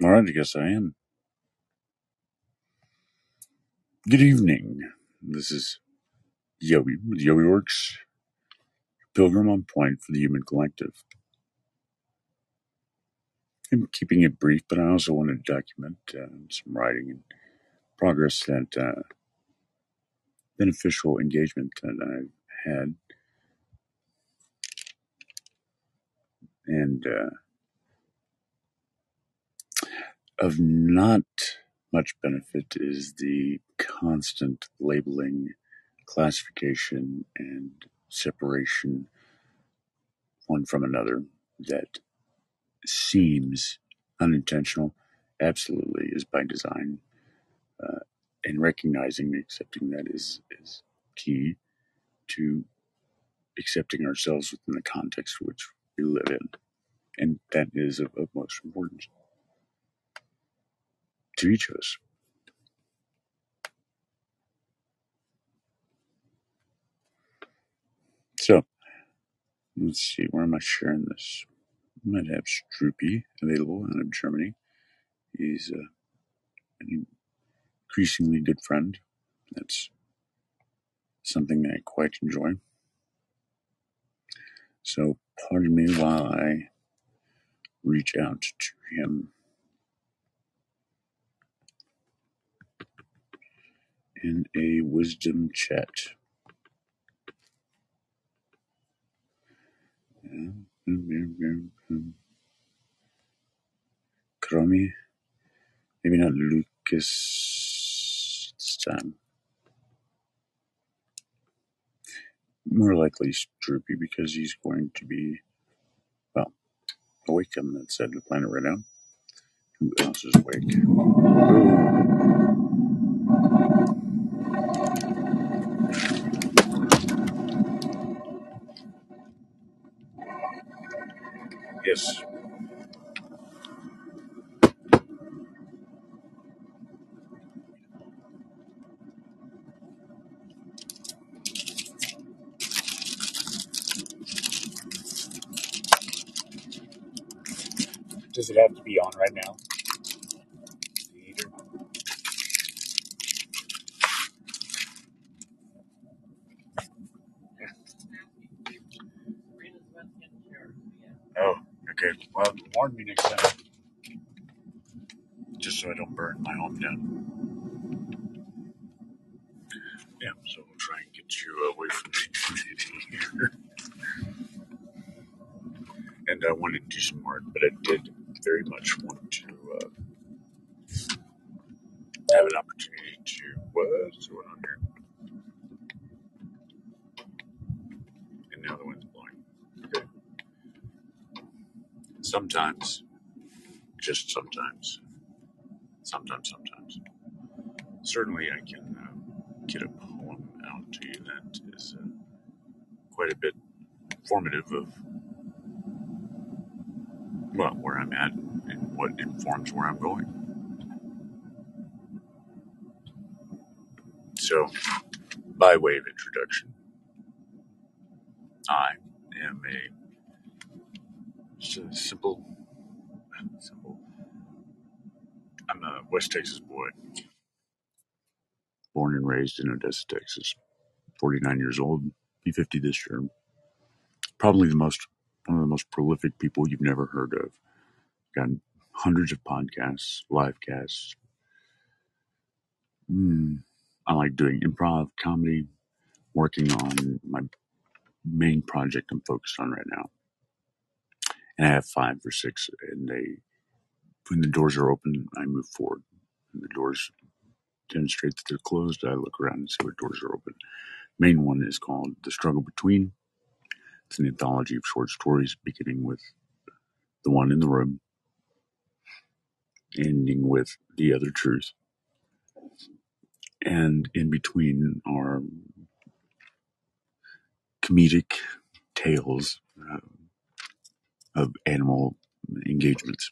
All right, I guess I am. Good evening. This is Yobi with Yobi Works, Pilgrim on Point for the Human Collective. I'm keeping it brief, but I also want to document uh, some writing and progress that uh, beneficial engagement that I've had. And uh, of not much benefit is the constant labeling, classification, and separation one from another that seems unintentional, absolutely is by design. Uh, and recognizing and accepting that is, is key to accepting ourselves within the context which we live in. And that is of utmost importance to each of us. So, let's see, where am I sharing this? I might have Stroopy available out of Germany. He's uh, an increasingly good friend. That's something I quite enjoy. So, pardon me while I reach out to him in a wisdom chat. Kromi, maybe not Lucas this time. More likely Stroopy because he's going to be, well, awake on that side of the planet right now. Who else is awake? Yes. Does it have to be on right now? Either. Oh, okay. Well, warn me next time. Just so I don't burn my home down. Yeah, so we'll try and get you away from me here. And I wanted to do some work, but I did very much want to uh, have an opportunity to. What's going on here? And now the wind's blowing. Okay. Sometimes, just sometimes, sometimes, sometimes. Certainly, I can uh, get a poem out to you that is uh, quite a bit formative of well where I'm at and what informs where I'm going. So, by way of introduction, I am a simple, simple. I'm a West Texas boy, born and raised in Odessa, Texas. 49 years old, be 50 this year. Probably the most one of the most prolific people you've never heard of. Got hundreds of podcasts, live casts. Mm, I like doing improv, comedy, working on my main project I'm focused on right now. And I have five or six, and they, when the doors are open, I move forward. When the doors demonstrate that they're closed, I look around and see what doors are open. Main one is called The Struggle Between. It's an anthology of short stories beginning with The One in the Room, ending with The Other Truth. And in between are comedic tales uh, of animal engagements,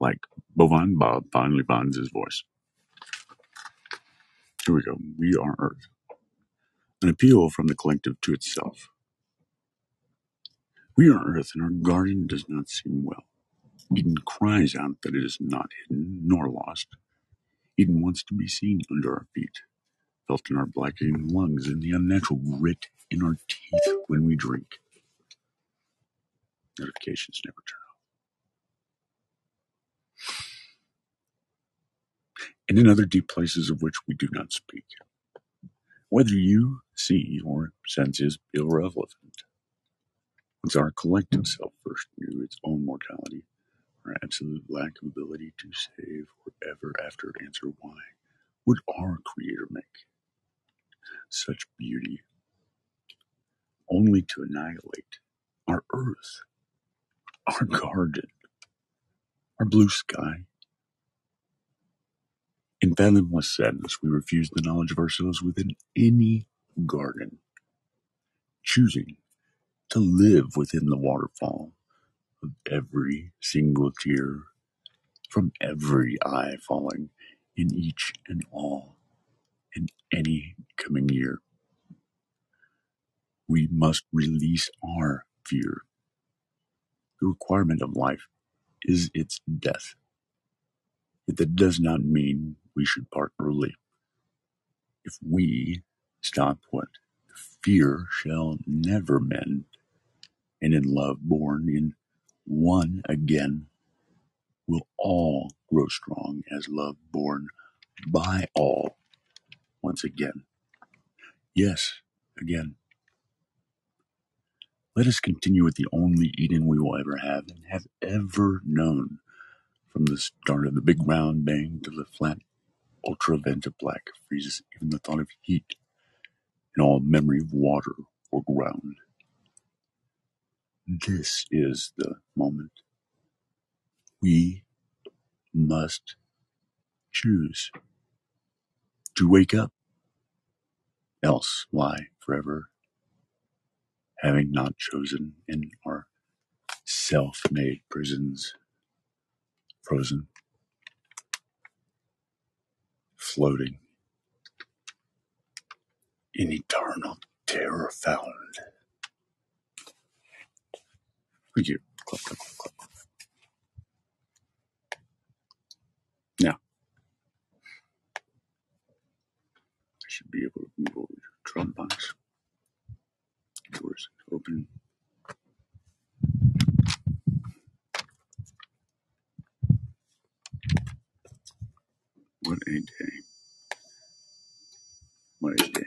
like Bovine Bob finally finds his voice. Here we go. We are Earth. An appeal from the collective to itself. We are Earth, and our garden does not seem well. Eden cries out that it is not hidden nor lost. Eden wants to be seen under our feet, felt in our blackening lungs, and the unnatural grit in our teeth when we drink. Notifications never turn off. And in other deep places of which we do not speak. Whether you see or sense is irrelevant. Once our collective self first knew its own mortality, our absolute lack of ability to save or ever after answer why, would our Creator make such beauty only to annihilate our earth, our garden, our blue sky? In fathomless sadness, we refuse the knowledge of ourselves within any garden, choosing to live within the waterfall of every single tear from every eye falling in each and all in any coming year. We must release our fear. The requirement of life is its death. Yet that does not mean we should part early. If we stop what fear shall never mend, and in love born in one again, will all grow strong as love born by all once again. Yes, again. Let us continue with the only Eden we will ever have and have ever known. From the start of the big round bang to the flat ultraviolet black freezes even the thought of heat and all memory of water or ground. This is the moment. We must choose to wake up, else lie forever, having not chosen in our self made prisons, frozen, floating in eternal terror found. Thank you. Clap, clap, clap, clap. Now, I should be able to move over to Dropbox. Doors open. What a day. What a day.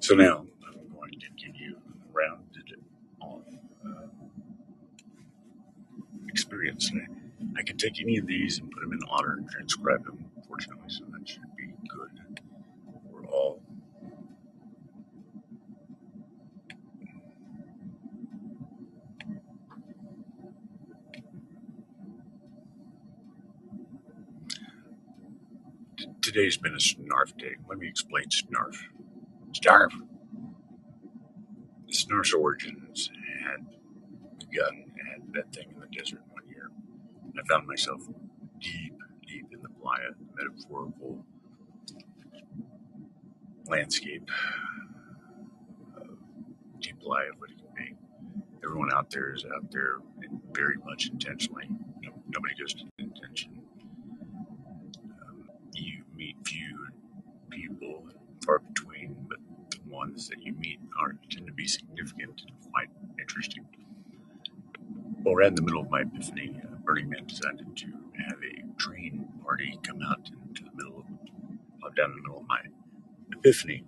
So now I'm going to give you a rounded on uh, experience. I can take any of these and put them in order and transcribe them, fortunately, so that should be good. We're all today's been a snarf day. Let me explain snarf. Snarf. Snarf's origins had begun at that thing in the desert one year. I found myself deep, deep in the playa, metaphorical landscape, uh, deep lie of what it can be. Everyone out there is out there very much intentionally. No, nobody goes to intention. Um, you meet few people, far between, but the ones that you meet are tend to be significant and quite interesting. Well, right in the middle of my epiphany, Burning decided to have a train party come out into the middle of, uh, down in the middle of my epiphany.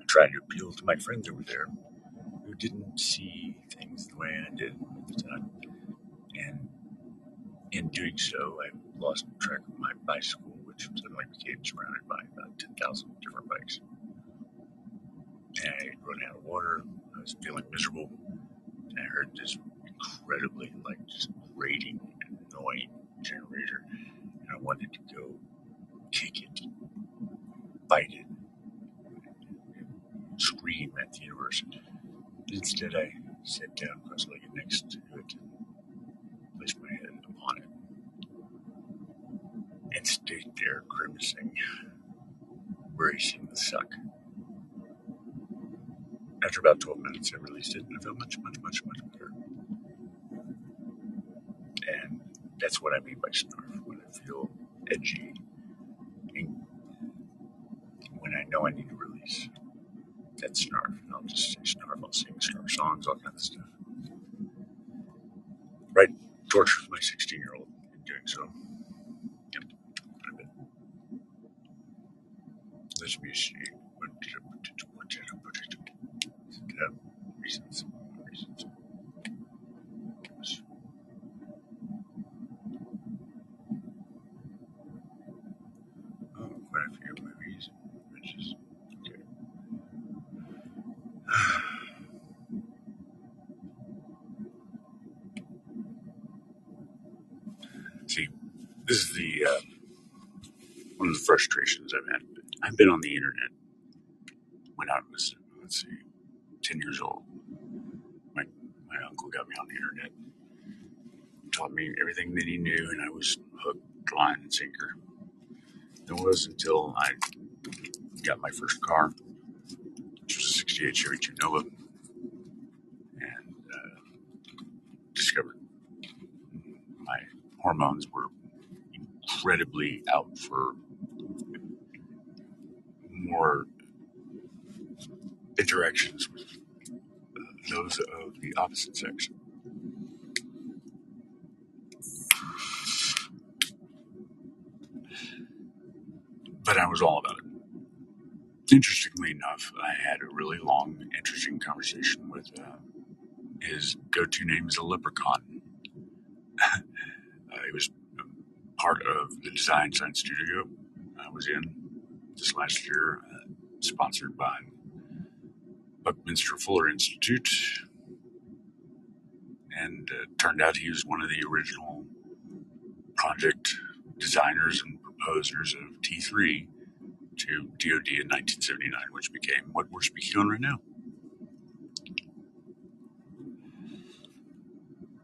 I tried to appeal to my friends over there who didn't see things the way I did at the time. And in doing so, I lost track of my bicycle, which suddenly became surrounded by about 10,000 different bikes. I had run out of water. I was feeling miserable. Right, torture my 16 year old in doing so. Let me see. What did I put it? What did I put it? Reasons. Reasons. Frustrations I've had. I've been on the internet when I was, let's see, 10 years old. My, my uncle got me on the internet, taught me everything that he knew, and I was hooked, line, and sinker. It was until I got my first car, which was a 68 Chevy 2 Nova, and uh, discovered my hormones were incredibly out for more interactions with uh, those of the opposite sex. But I was all about it. Interestingly enough, I had a really long, interesting conversation with uh, his go-to name is a leprechaun. uh, he was part of the design science studio I was in this last year, uh, sponsored by Buckminster Fuller Institute, and uh, turned out he was one of the original project designers and proposers of T3 to DoD in 1979, which became what we're speaking on right now.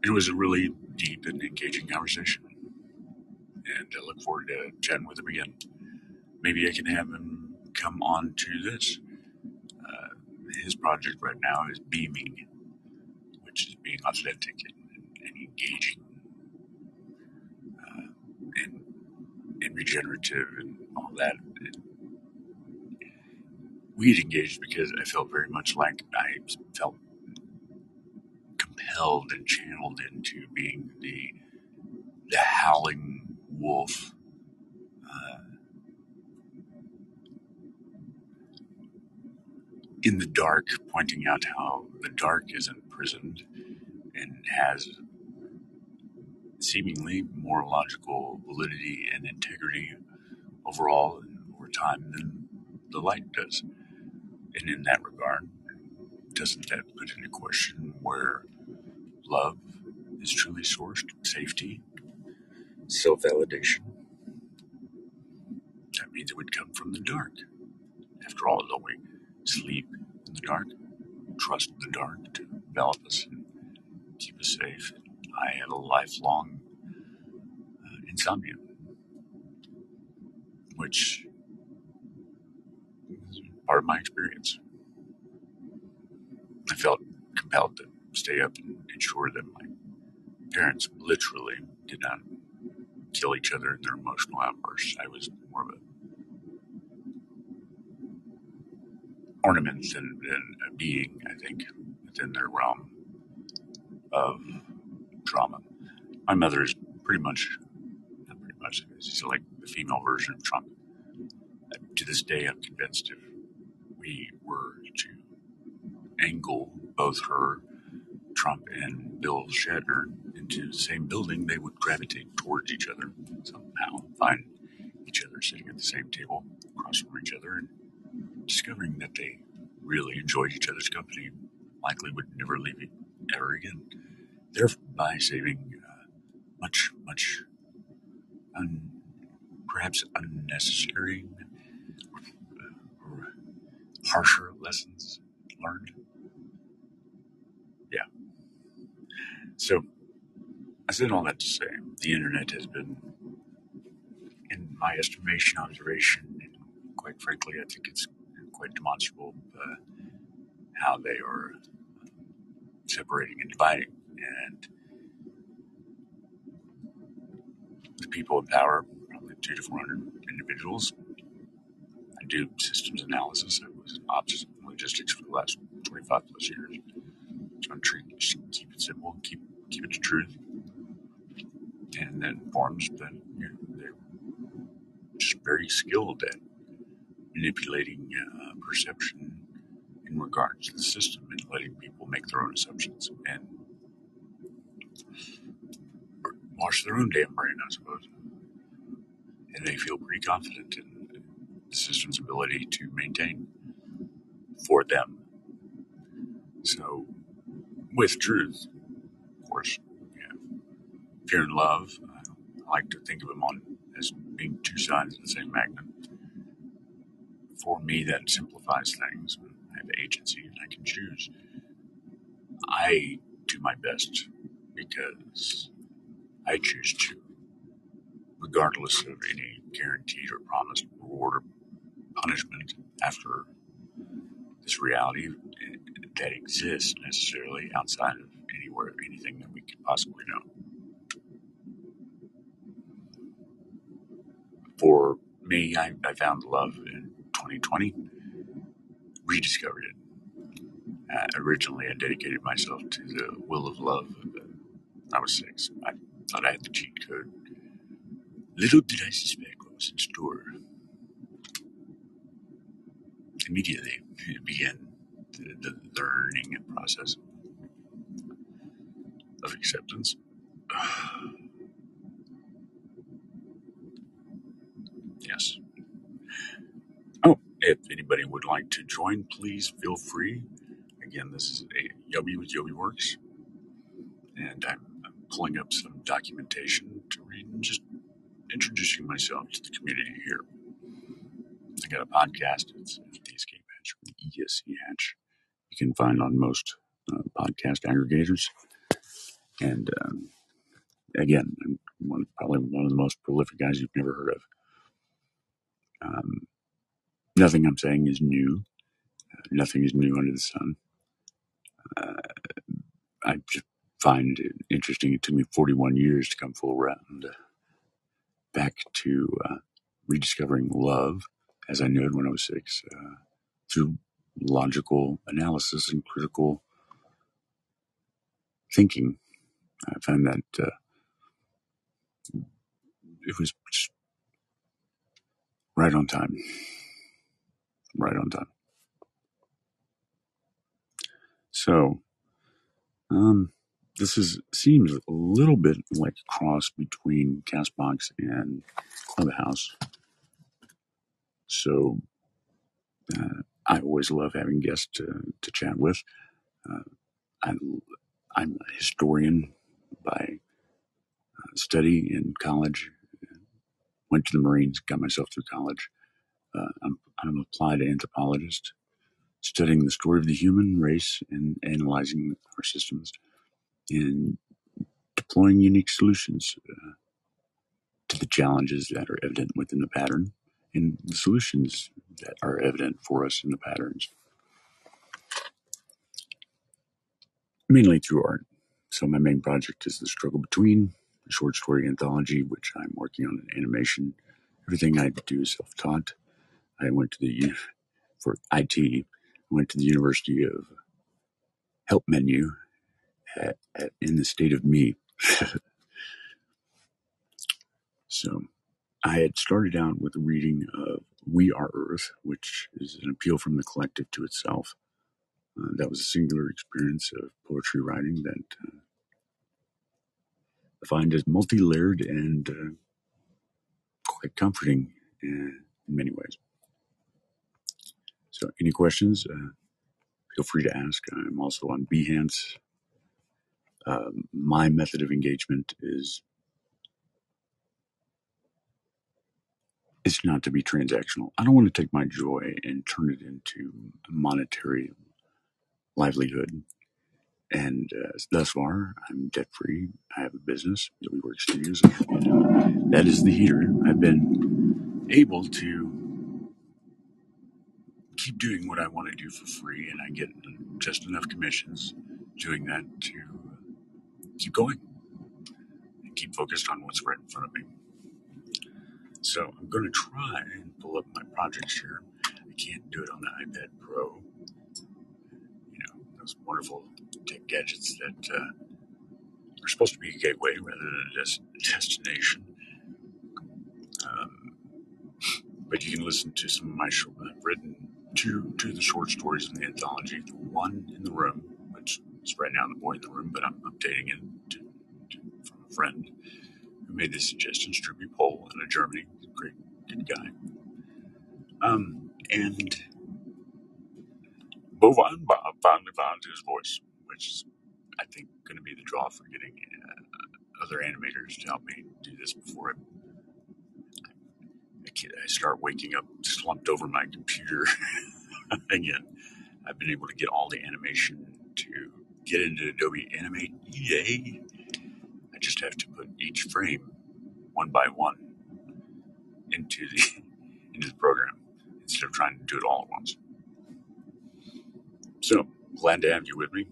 It was a really deep and engaging conversation, and I look forward to chatting with him again. Maybe I can have him come on to this. Uh, his project right now is Beaming, which is being authentic and, and engaging uh, and, and regenerative and all that. And we engaged because I felt very much like I felt compelled and channeled into being the the howling wolf uh, in the dark, pointing out how the dark is imprisoned and has seemingly more logical validity and integrity overall and over time than the light does. And in that regard, doesn't that put into question where love is truly sourced? Safety, self validation. That means it would come from the dark. After all, we sleep in the dark, trust the dark to envelop us and keep us safe? I had a lifelong uh, insomnia, which is part of my experience. I felt compelled to stay up and ensure that my parents literally did not kill each other in their emotional outbursts. I was more of a ornament than, than a being, I think, within their realm of trauma. My mother is pretty much, not pretty much, she's like the female version of Trump. To this day, I'm convinced if we were to angle both her, Trump, and Bill Shatner into the same building, they would gravitate towards each other somehow, find each other sitting at the same table across from each other, and discovering that they really enjoyed each other's company, likely would never leave it ever again, thereby saving uh, much, much un- perhaps unnecessary or harsher lessons learned. Yeah. So I said all that to say the internet has been in my estimation, observation, and quite frankly, I think it's quite demonstrable uh, how they are separating and dividing. And the people in power, probably two to four hundred individuals, I do systems analysis. I was in ops logistics for the last 25 plus years. Trying to keep it simple, keep keep it to truth, and then forms that you know, they're just very skilled at manipulating uh, perception in regards to the system and letting people make their own assumptions and wash their own damn brain, I suppose. And they feel pretty confident in the system's ability to maintain for them. So, with truth, of course, yeah, fear and love, I like to think of them on as being two sides of the same magnet. For me, that simplifies things. I have agency and I can choose. I do my best because I choose to, regardless of any guaranteed or promised reward or punishment after this reality that exists necessarily outside of anywhere, anything that we could possibly know. For me, I, I found love in 2020, rediscovered it. Uh, originally, I dedicated myself to the will of love. I was six. I thought I had the cheat code. Little did I suspect what was in store. Immediately, began the, the learning process of acceptance. yes. Oh, if anybody like to join, please feel free. Again, this is a Yobi with Yobi Works, and I'm, I'm pulling up some documentation to read and just introducing myself to the community here. I got a podcast. It's the Escape Hatch the ESC Hatch. You can find on most uh, podcast aggregators. And um, again, I'm one, probably one of the most prolific guys you've never heard of. Um, nothing I'm saying is new. Uh, nothing is new under the sun. Uh, I just find it interesting. It took me 41 years to come full round uh, back to uh, rediscovering love as I knew it when I was six uh, through logical analysis and critical thinking. I found that uh, it was right on time. Right on time. So, um, this is seems a little bit like a cross between Castbox and Clubhouse. So, uh, I always love having guests to, to chat with. Uh, I, I'm a historian by uh, study in college. Went to the Marines, got myself through college. Uh, I'm, I'm an applied anthropologist, studying the story of the human race and analyzing our systems and deploying unique solutions uh, to the challenges that are evident within the pattern and the solutions that are evident for us in the patterns. Mainly through art. So my main project is The Struggle Between, a short story anthology, which I'm working on in animation. Everything I do is self-taught. I went to the, for IT, went to the University of Help Menu at, at, in the state of me. so I had started out with a reading of We Are Earth, which is an appeal from the collective to itself. Uh, that was a singular experience of poetry writing that uh, I find is multi layered and uh, quite comforting in many ways. So, any questions? Uh, feel free to ask. I'm also on Behance. Um, my method of engagement is is not to be transactional. I don't want to take my joy and turn it into monetary livelihood. And uh, thus far, I'm debt free. I have a business, Yobi Work Studios. And, uh, that is the heater. I've been able to keep doing what I want to do for free, and I get just enough commissions doing that to keep going and keep focused on what's right in front of me. So I'm going to try and pull up my projects here. I can't do it on the iPad Pro. You know, those wonderful tech gadgets that uh, are supposed to be a gateway rather than a des- destination. Um, but you can listen to some of my short, I've written two, two of the short stories in the anthology. The one in the room, which is right now the boy in the room, but I'm updating it to, to, from a friend who made this suggestion, Struby Pole in Germany. Great, good guy. Um, and Bovine Bob finally found his voice, which is, I think, going to be the draw for getting uh, other animators to help me do this before I I start waking up slumped over my computer again. I've been able to get all the animation to get into Adobe Animate. Yay! I just have to put each frame one by one into the into the program instead of trying to do it all at once. So glad to have you with me.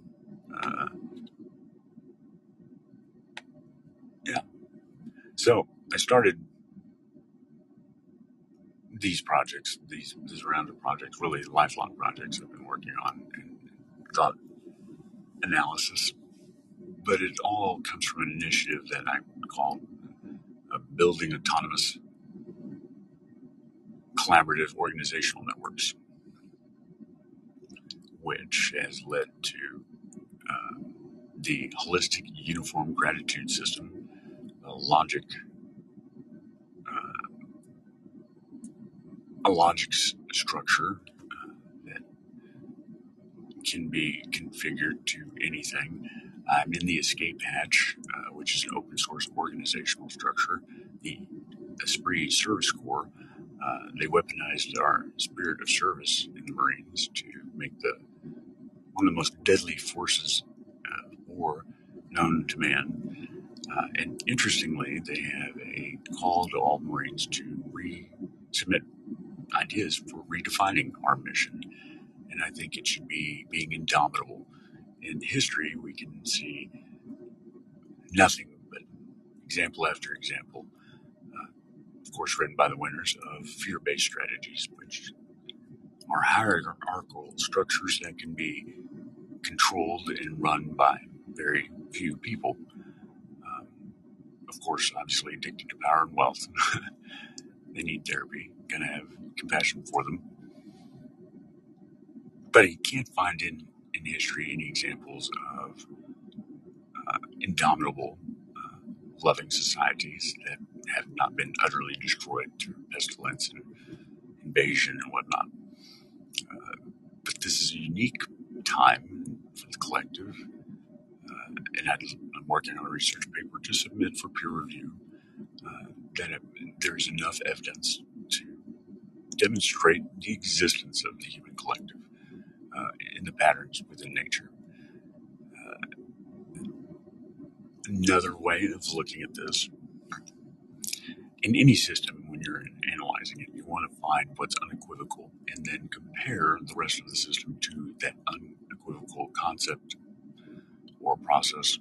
Uh, yeah. So I started these projects, these these round of projects, really lifelong projects I've been working on and thought analysis. But it all comes from an initiative that I call uh, building autonomous collaborative organizational networks, which has led to uh, the holistic uniform gratitude system, the logic a logic structure uh, that can be configured to anything. I'm in the escape hatch, uh, which is an open source organizational structure. The Esprit Service Corps, uh, they weaponized our spirit of service in the Marines to make the one of the most deadly forces uh, war known to man. Uh, and interestingly, they have a call to all Marines to resubmit ideas for redefining our mission. And I think it should be being indomitable. In history, we can see nothing but example after example, uh, of course, written by the winners of fear based strategies, which are hierarchical structures that can be controlled and run by very few people. Um, of course, obviously addicted to power and wealth. they need therapy. Gonna have compassion for them. But he can't find in, in history any examples of uh, indomitable, uh, loving societies that have not been utterly destroyed through pestilence and invasion and whatnot. Uh, but this is a unique time for the collective, uh, and I'm working on a research paper to submit for peer review. Uh, that there's enough evidence to demonstrate the existence of the human collective uh, in the patterns within nature. Uh, another way of looking at this in any system, when you're analyzing it, you want to find what's unequivocal and then compare the rest of the system to that unequivocal concept or process.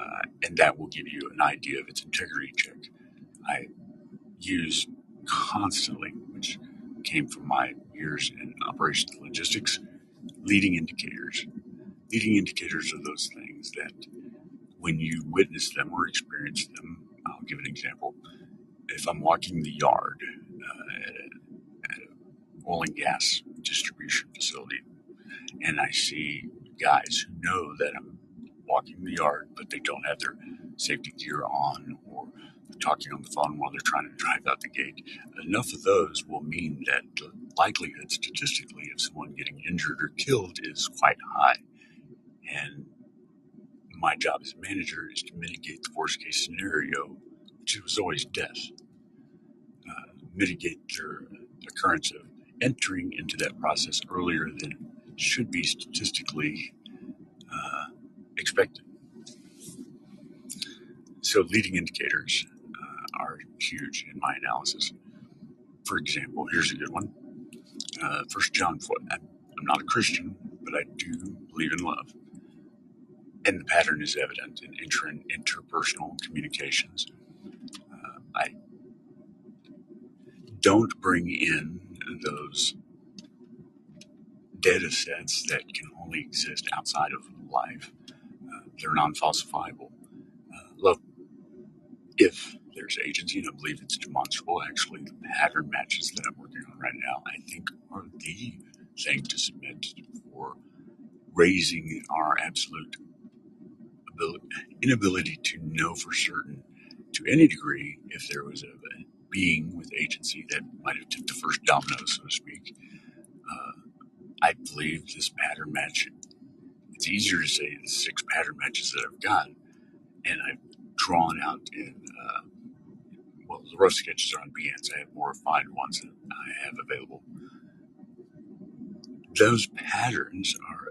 Uh, and that will give you an idea of its integrity check. I use constantly, which came from my years in operations logistics, leading indicators. Leading indicators are those things that when you witness them or experience them, I'll give an example. If I'm walking the yard uh, at, a, at oil and gas distribution facility and I see guys who know that I'm walking the yard, but they don't have their safety gear on talking on the phone while they're trying to drive out the gate. Enough of those will mean that the likelihood statistically of someone getting injured or killed is quite high. And my job as manager is to mitigate the worst case scenario, which was always death. Uh, mitigate their occurrence of entering into that process earlier than should be statistically uh, expected. So, leading indicators are huge in my analysis. For example, here's a good one. Uh, First John 4. I'm not a Christian, but I do believe in love. And the pattern is evident in inter- interpersonal communications. Uh, I don't bring in those data sets that can only exist outside of life. Uh, they're non falsifiable. Uh, love, if there's agency, and I believe it's demonstrable, actually, the pattern matches that I'm working on right now, I think are the thing to submit for raising our absolute ability, inability to know for certain to any degree if there was a, a being with agency that might have tipped the first domino, so to speak. Uh, I believe this pattern match. It's easier to say the six pattern matches that I've got, and I've drawn out in uh, the rough sketches are on Behance. I have more refined ones that I have available. Those patterns are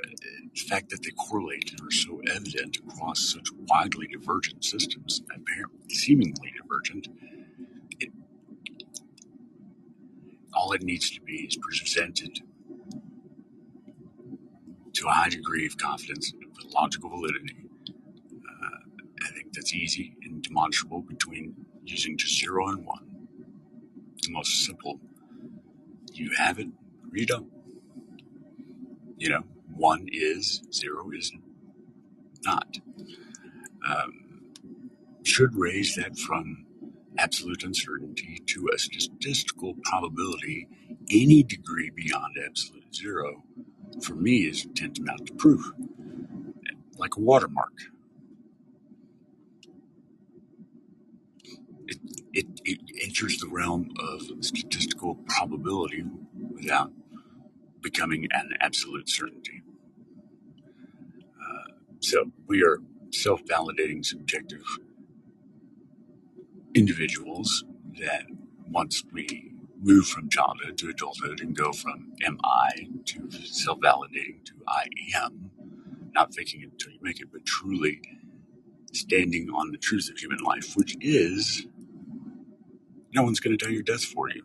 the fact that they correlate and are so evident across such widely divergent systems, apparently seemingly divergent. It, all it needs to be is presented to a high degree of confidence with logical validity. Uh, I think that's easy and demonstrable between using just zero and one. The most simple. You have it or you don't. You know, one is, zero is not. Um, should raise that from absolute uncertainty to a statistical probability any degree beyond absolute zero for me is tantamount to proof like a watermark it, it, it enters the realm of statistical probability without becoming an absolute certainty. Uh, so we are self-validating subjective individuals that once we move from childhood to adulthood and go from am I to self validating to I am, not faking it until you make it, but truly standing on the truth of human life, which is no one's going to tell your death for you.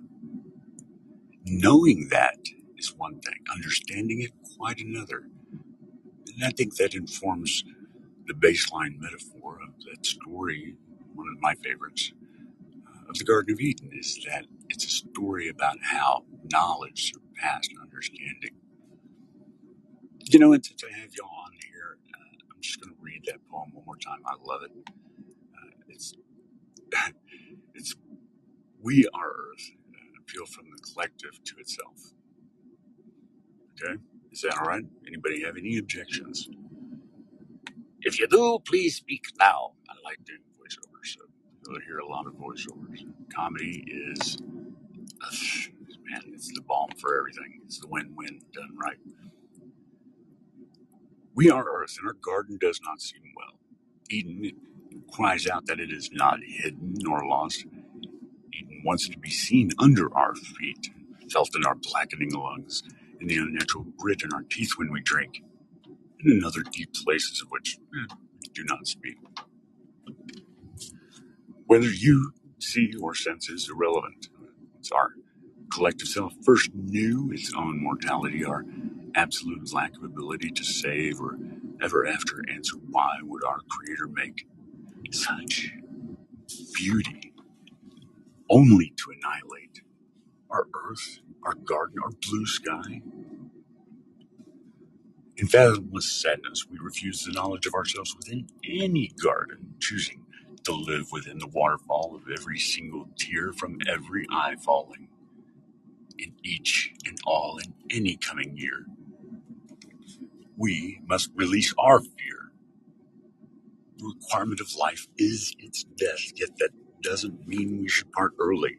Knowing that is one thing, understanding it quite another. And I think that informs the baseline metaphor of that story, one of my favorites, uh, of the Garden of Eden, is that it's a story about how knowledge surpassed understanding. You know, and since I have y'all on here, uh, I'm just going to read that poem one more time. I love it. Uh, it's it's we are Earth, an appeal from the collective to itself. Okay, is that all right? Anybody have any objections? If you do, please speak now. I like doing voiceovers, so you'll hear a lot of voiceovers. Comedy is man, it's the balm for everything. It's the win-win done right. We are Earth, and our garden does not seem well. Eden cries out that it is not hidden nor lost. Eden wants to be seen under our feet, felt in our blackening lungs, in the unnatural grit in our teeth when we drink, and in other deep places of which eh, do not speak. Whether you see or sense is irrelevant. It's our collective self first knew its own mortality, our absolute lack of ability to save or ever after answer why would our creator make such beauty only to annihilate our earth, our garden, our blue sky? In fathomless sadness, we refuse the knowledge of ourselves within any garden, choosing to live within the waterfall of every single tear from every eye falling in each and all in any coming year. We must release our fear. The requirement of life is its death, yet that doesn't mean we should part early.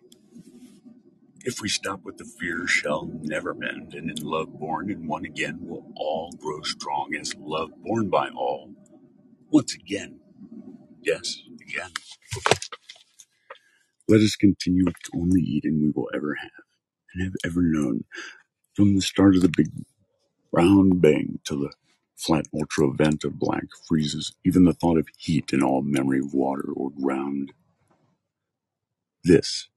If we stop with the fear shall never mend, and in love born and one again will all grow strong as love born by all. Once again. Yes, again. Let us continue with the only Eden we will ever have and have ever known. From the start of the big round bang to the flat ultra event of black freezes, even the thought of heat in all memory of water or ground. This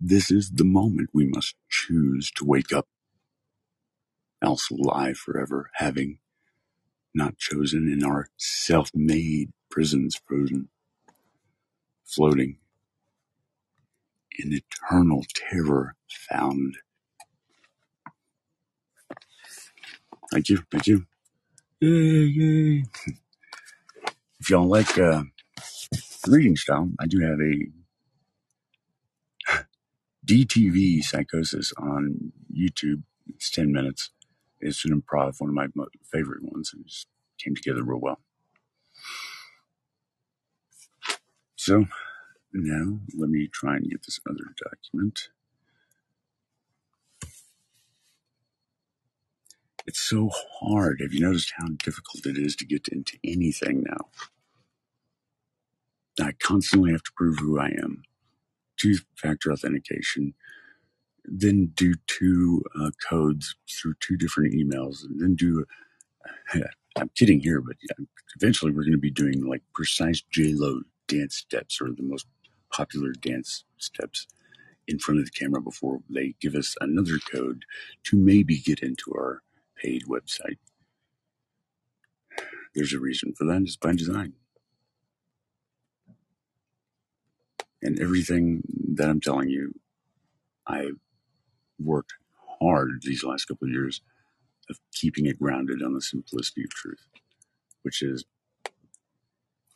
This is the moment we must choose to wake up, else lie forever, having not chosen in our self-made prisons frozen, floating in eternal terror found. Thank you, thank you. Yay, yay. If y'all like uh, reading style, I do have a DTV Psychosis on YouTube. It's 10 minutes. It's an improv, one of my favorite ones. It just came together real well. So now let me try and get this other document. It's so hard. Have you noticed how difficult it is to get into anything now? I constantly have to prove who I am. Two factor authentication, then do two uh, codes through two different emails, and then do. I'm kidding here, but eventually we're going to be doing like precise JLo dance steps or the most popular dance steps in front of the camera before they give us another code to maybe get into our paid website. There's a reason for that. It's by design. And everything that I'm telling you, I've worked hard these last couple of years of keeping it grounded on the simplicity of truth, which is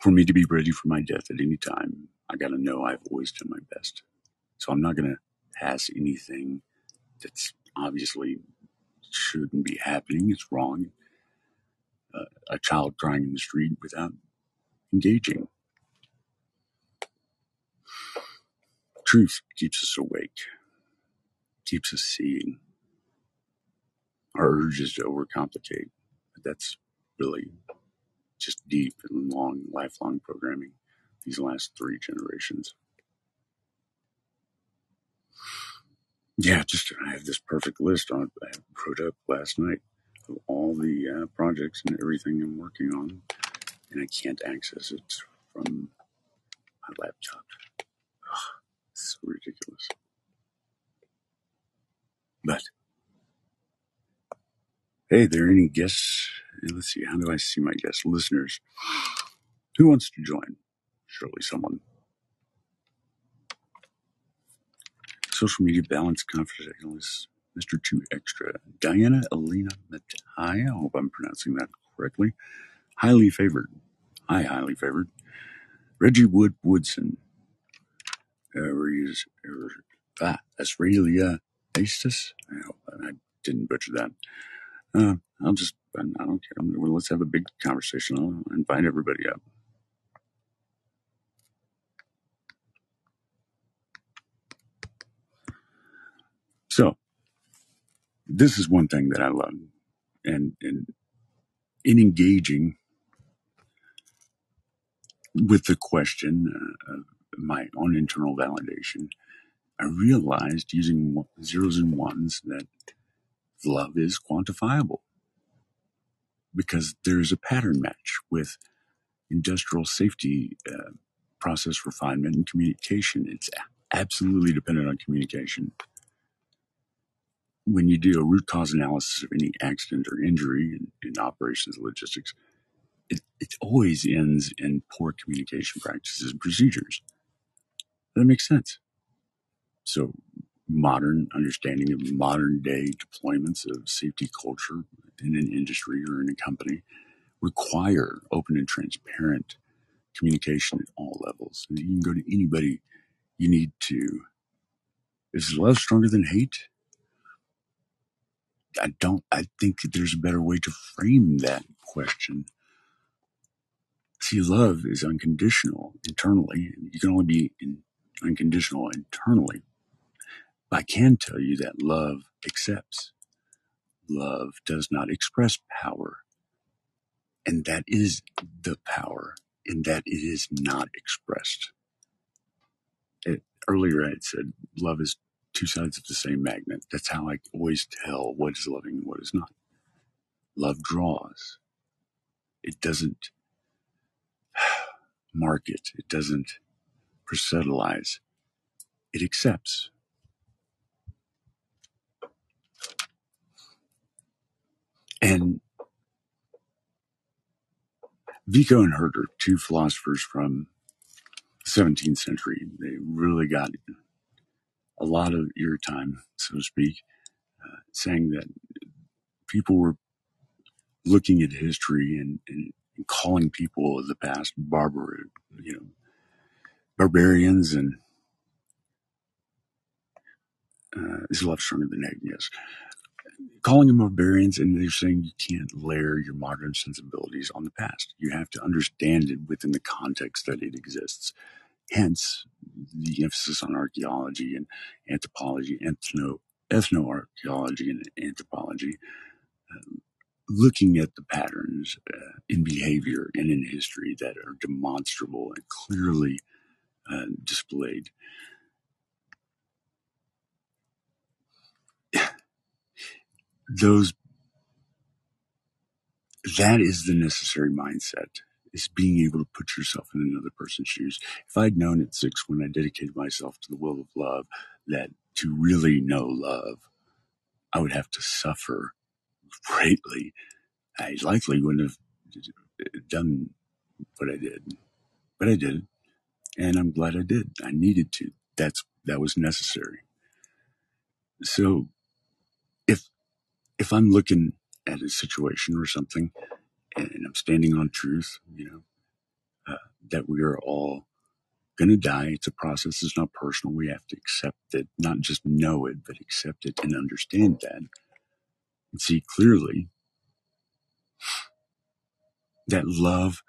for me to be ready for my death at any time, I got to know I've always done my best. So I'm not going to pass anything that's obviously shouldn't be happening. It's wrong. Uh, a child crying in the street without engaging. Truth keeps us awake, keeps us seeing. Our urges to overcomplicate. But that's really just deep and long, lifelong programming these last three generations. Yeah, just I have this perfect list on I wrote up last night of all the uh, projects and everything I'm working on, and I can't access it from my laptop. Ridiculous. But hey, there any guests? Let's see. How do I see my guests? listeners? Who wants to join? Surely someone. Social media balance confidentialist, Mr. Two Extra, Diana Elena Mataya. I hope I'm pronouncing that correctly. Highly favored. Hi, highly favored. Reggie Wood Woodson. Ah, Australia Astus. I hope I didn't butcher that. Uh, I'll just, I don't care. Well, let's have a big conversation. I'll invite everybody up. So, this is one thing that I love, and and in engaging with the question uh, my own internal validation, I realized using zeros and ones that love is quantifiable because there's a pattern match with industrial safety, uh, process refinement, and communication. It's absolutely dependent on communication when you do a root cause analysis of any accident or injury in, in operations logistics, it, it always ends in poor communication practices and procedures. That makes sense. So, modern understanding of modern day deployments of safety culture in an industry or in a company require open and transparent communication at all levels. You can go to anybody you need to. Is love stronger than hate? I don't, I think that there's a better way to frame that question. See, love is unconditional internally. You can only be in, unconditional internally. I can tell you that love accepts. Love does not express power. And that is the power in that it is not expressed. It, earlier I had said love is two sides of the same magnet. That's how I always tell what is loving and what is not. Love draws. It doesn't market. It doesn't or it accepts. And Vico and Herder, two philosophers from the 17th century. They really got a lot of ear time, so to speak, uh, saying that people were looking at history and, and calling people of the past barbarous, you know, barbarians and uh, is a lot stronger than that, yes. Calling them barbarians, and they're saying you can't layer your modern sensibilities on the past. You have to understand it within the context that it exists. Hence, the emphasis on archaeology and anthropology, ethno ethnoarchaeology and anthropology, uh, looking at the patterns uh, in behavior and in history that are demonstrable and clearly uh, displayed. Those that is the necessary mindset is being able to put yourself in another person's shoes. If I'd known at six when I dedicated myself to the will of love that to really know love, I would have to suffer greatly. I likely wouldn't have done what I did, but I did. And I'm glad I did. I needed to. That's, that was necessary. So if, if I'm looking at a situation or something and I'm standing on truth, you know, uh, that we are all going to die. It's a process. It's not personal. We have to accept it, not just know it, but accept it and understand that and see clearly that love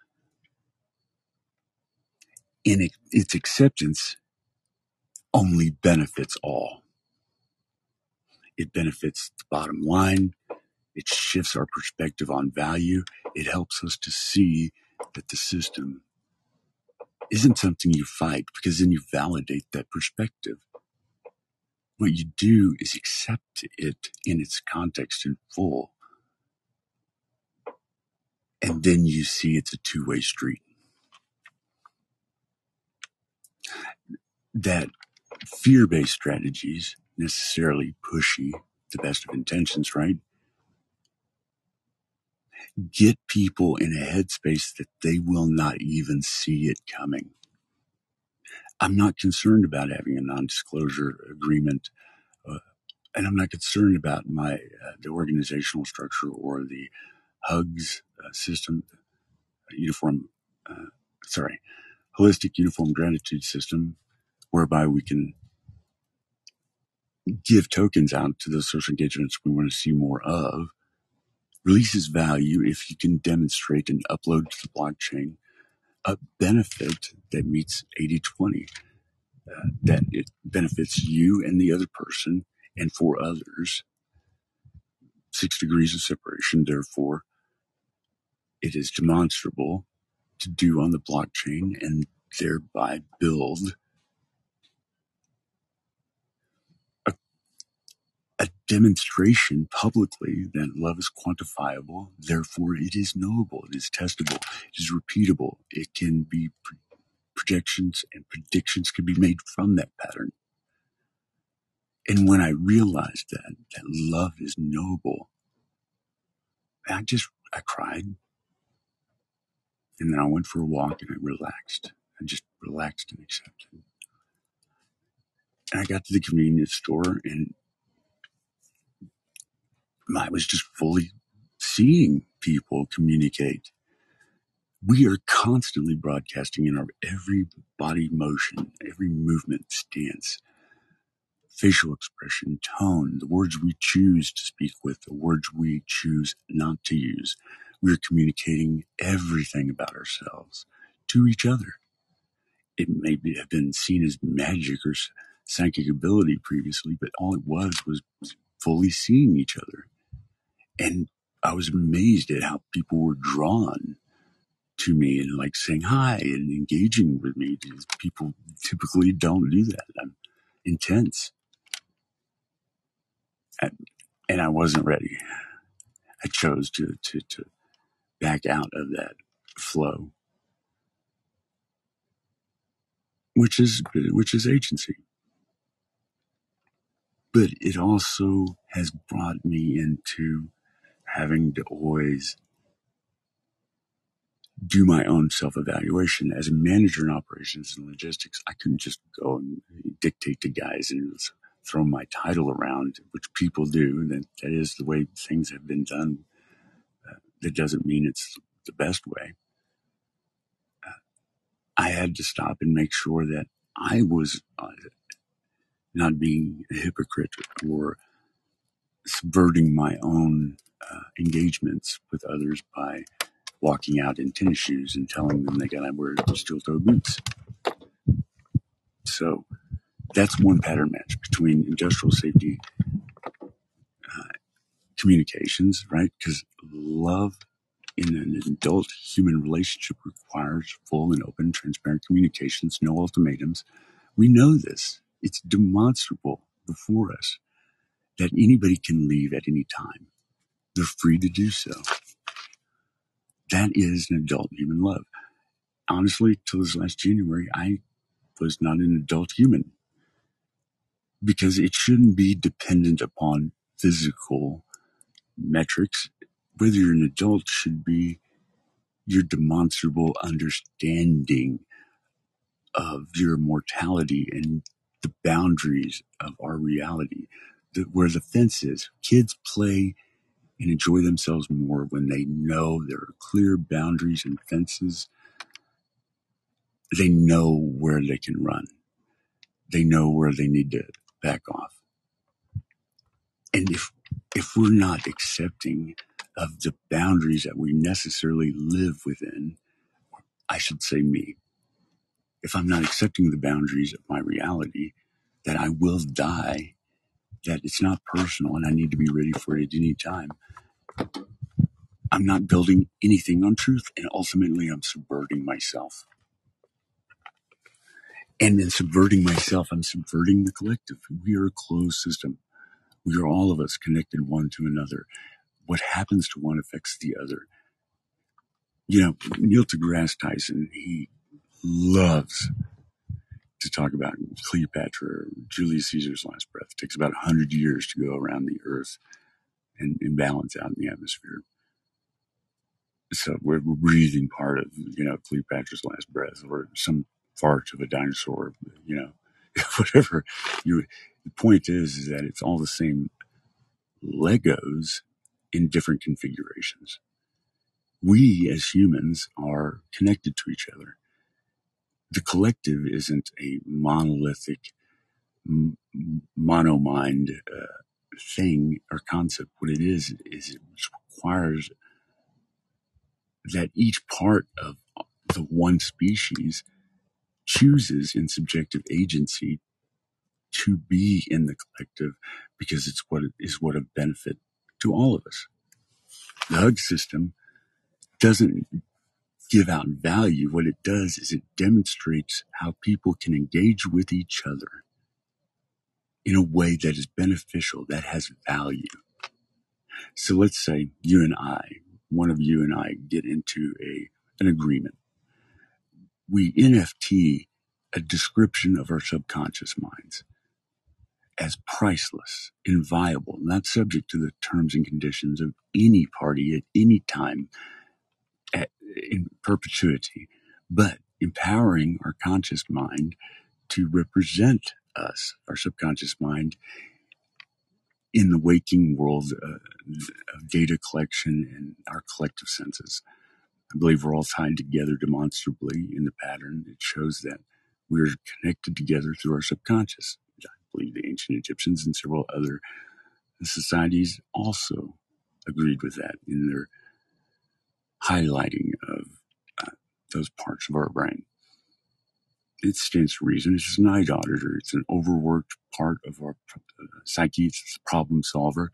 in its acceptance only benefits all. It benefits the bottom line. It shifts our perspective on value. It helps us to see that the system isn't something you fight because then you validate that perspective. What you do is accept it in its context in full. And then you see it's a two way street. That fear based strategies necessarily pushy, the best of intentions, right? Get people in a headspace that they will not even see it coming. I'm not concerned about having a non-disclosure agreement, uh, and I'm not concerned about my uh, the organizational structure or the HUGS uh, system, uniform, uh, sorry, holistic uniform gratitude system, whereby we can give tokens out to those social engagements we want to see more of. Releases value if you can demonstrate and upload to the blockchain a benefit that meets 80 20 uh, that it benefits you and the other person and for others. Six degrees of separation, therefore, it is demonstrable to do on the blockchain and thereby build a, a demonstration publicly that love is quantifiable, therefore it is knowable, it is testable, it is repeatable, it can be projections and predictions can be made from that pattern. And when I realized that, that love is noble, I just, I cried. And then I went for a walk and I relaxed. I just relaxed and accepted. And I got to the convenience store and I was just fully seeing people communicate we are constantly broadcasting in our every body motion, every movement, stance, facial expression, tone, the words we choose to speak with, the words we choose not to use. We're communicating everything about ourselves to each other. It may be, have been seen as magic or psychic ability previously, but all it was was fully seeing each other. And I was amazed at how people were drawn to me and like saying hi and engaging with me. People typically don't do that. I'm intense. And, and I wasn't ready. I chose to, to, to back out of that flow, which is, which is agency. But it also has brought me into having to always do my own self evaluation. As a manager in operations and logistics, I couldn't just go and dictate to guys and throw my title around, which people do. That, that is the way things have been done. That doesn't mean it's the best way. Uh, I had to stop and make sure that I was uh, not being a hypocrite or subverting my own uh, engagements with others by walking out in tennis shoes and telling them they got to wear steel toe boots. So that's one pattern match between industrial safety communications, right? Because love in an adult human relationship requires full and open, transparent communications, no ultimatums. We know this. It's demonstrable before us that anybody can leave at any time. They're free to do so. That is an adult human love. Honestly, till this last January, I was not an adult human because it shouldn't be dependent upon physical metrics. Whether you're an adult should be your demonstrable understanding of your mortality and the boundaries of our reality, the, where the fence is. Kids play and enjoy themselves more when they know there are clear boundaries and fences. They know where they can run. They know where they need to back off. And if if we're not accepting of the boundaries that we necessarily live within, I should say me, if I'm not accepting the boundaries of my reality, that I will die, that it's not personal and I need to be ready for it at any time, I'm not building anything on truth, and ultimately I'm subverting myself. And in subverting myself, I'm subverting the collective. We are a closed system. We are all of us connected one to another. What happens to one affects the other. You know, Neil deGrasse Tyson, he loves to talk about Cleopatra, Julius Caesar's last breath. It takes about 100 years to go around the earth and, and balance out in the atmosphere so we're breathing part of you know Cleopatra's last breath or some part of a dinosaur, you know, whatever. You the point is is that it's all the same Legos in different configurations. We as humans are connected to each other. The collective isn't a monolithic, m- mono mind uh, thing or concept. What it is is it requires that each part of the one species chooses in subjective agency to be in the collective because it's what is what of benefit to all of us. The hug system doesn't give out value. What it does is it demonstrates how people can engage with each other in a way that is beneficial, that has value. So let's say you and I one of you and I get into a an agreement. We NFT a description of our subconscious minds as priceless, inviolable, not subject to the terms and conditions of any party at any time at, in perpetuity, but empowering our conscious mind to represent us, our subconscious mind, in the waking world uh, of data collection and our collective senses. I believe we're all tied together demonstrably in the pattern. It shows that we're connected together through our subconscious. I believe the ancient Egyptians and several other societies also agreed with that in their highlighting of uh, those parts of our brain it stands to reason. It's just an eye auditor. It's an overworked part of our uh, psyche. It's a problem solver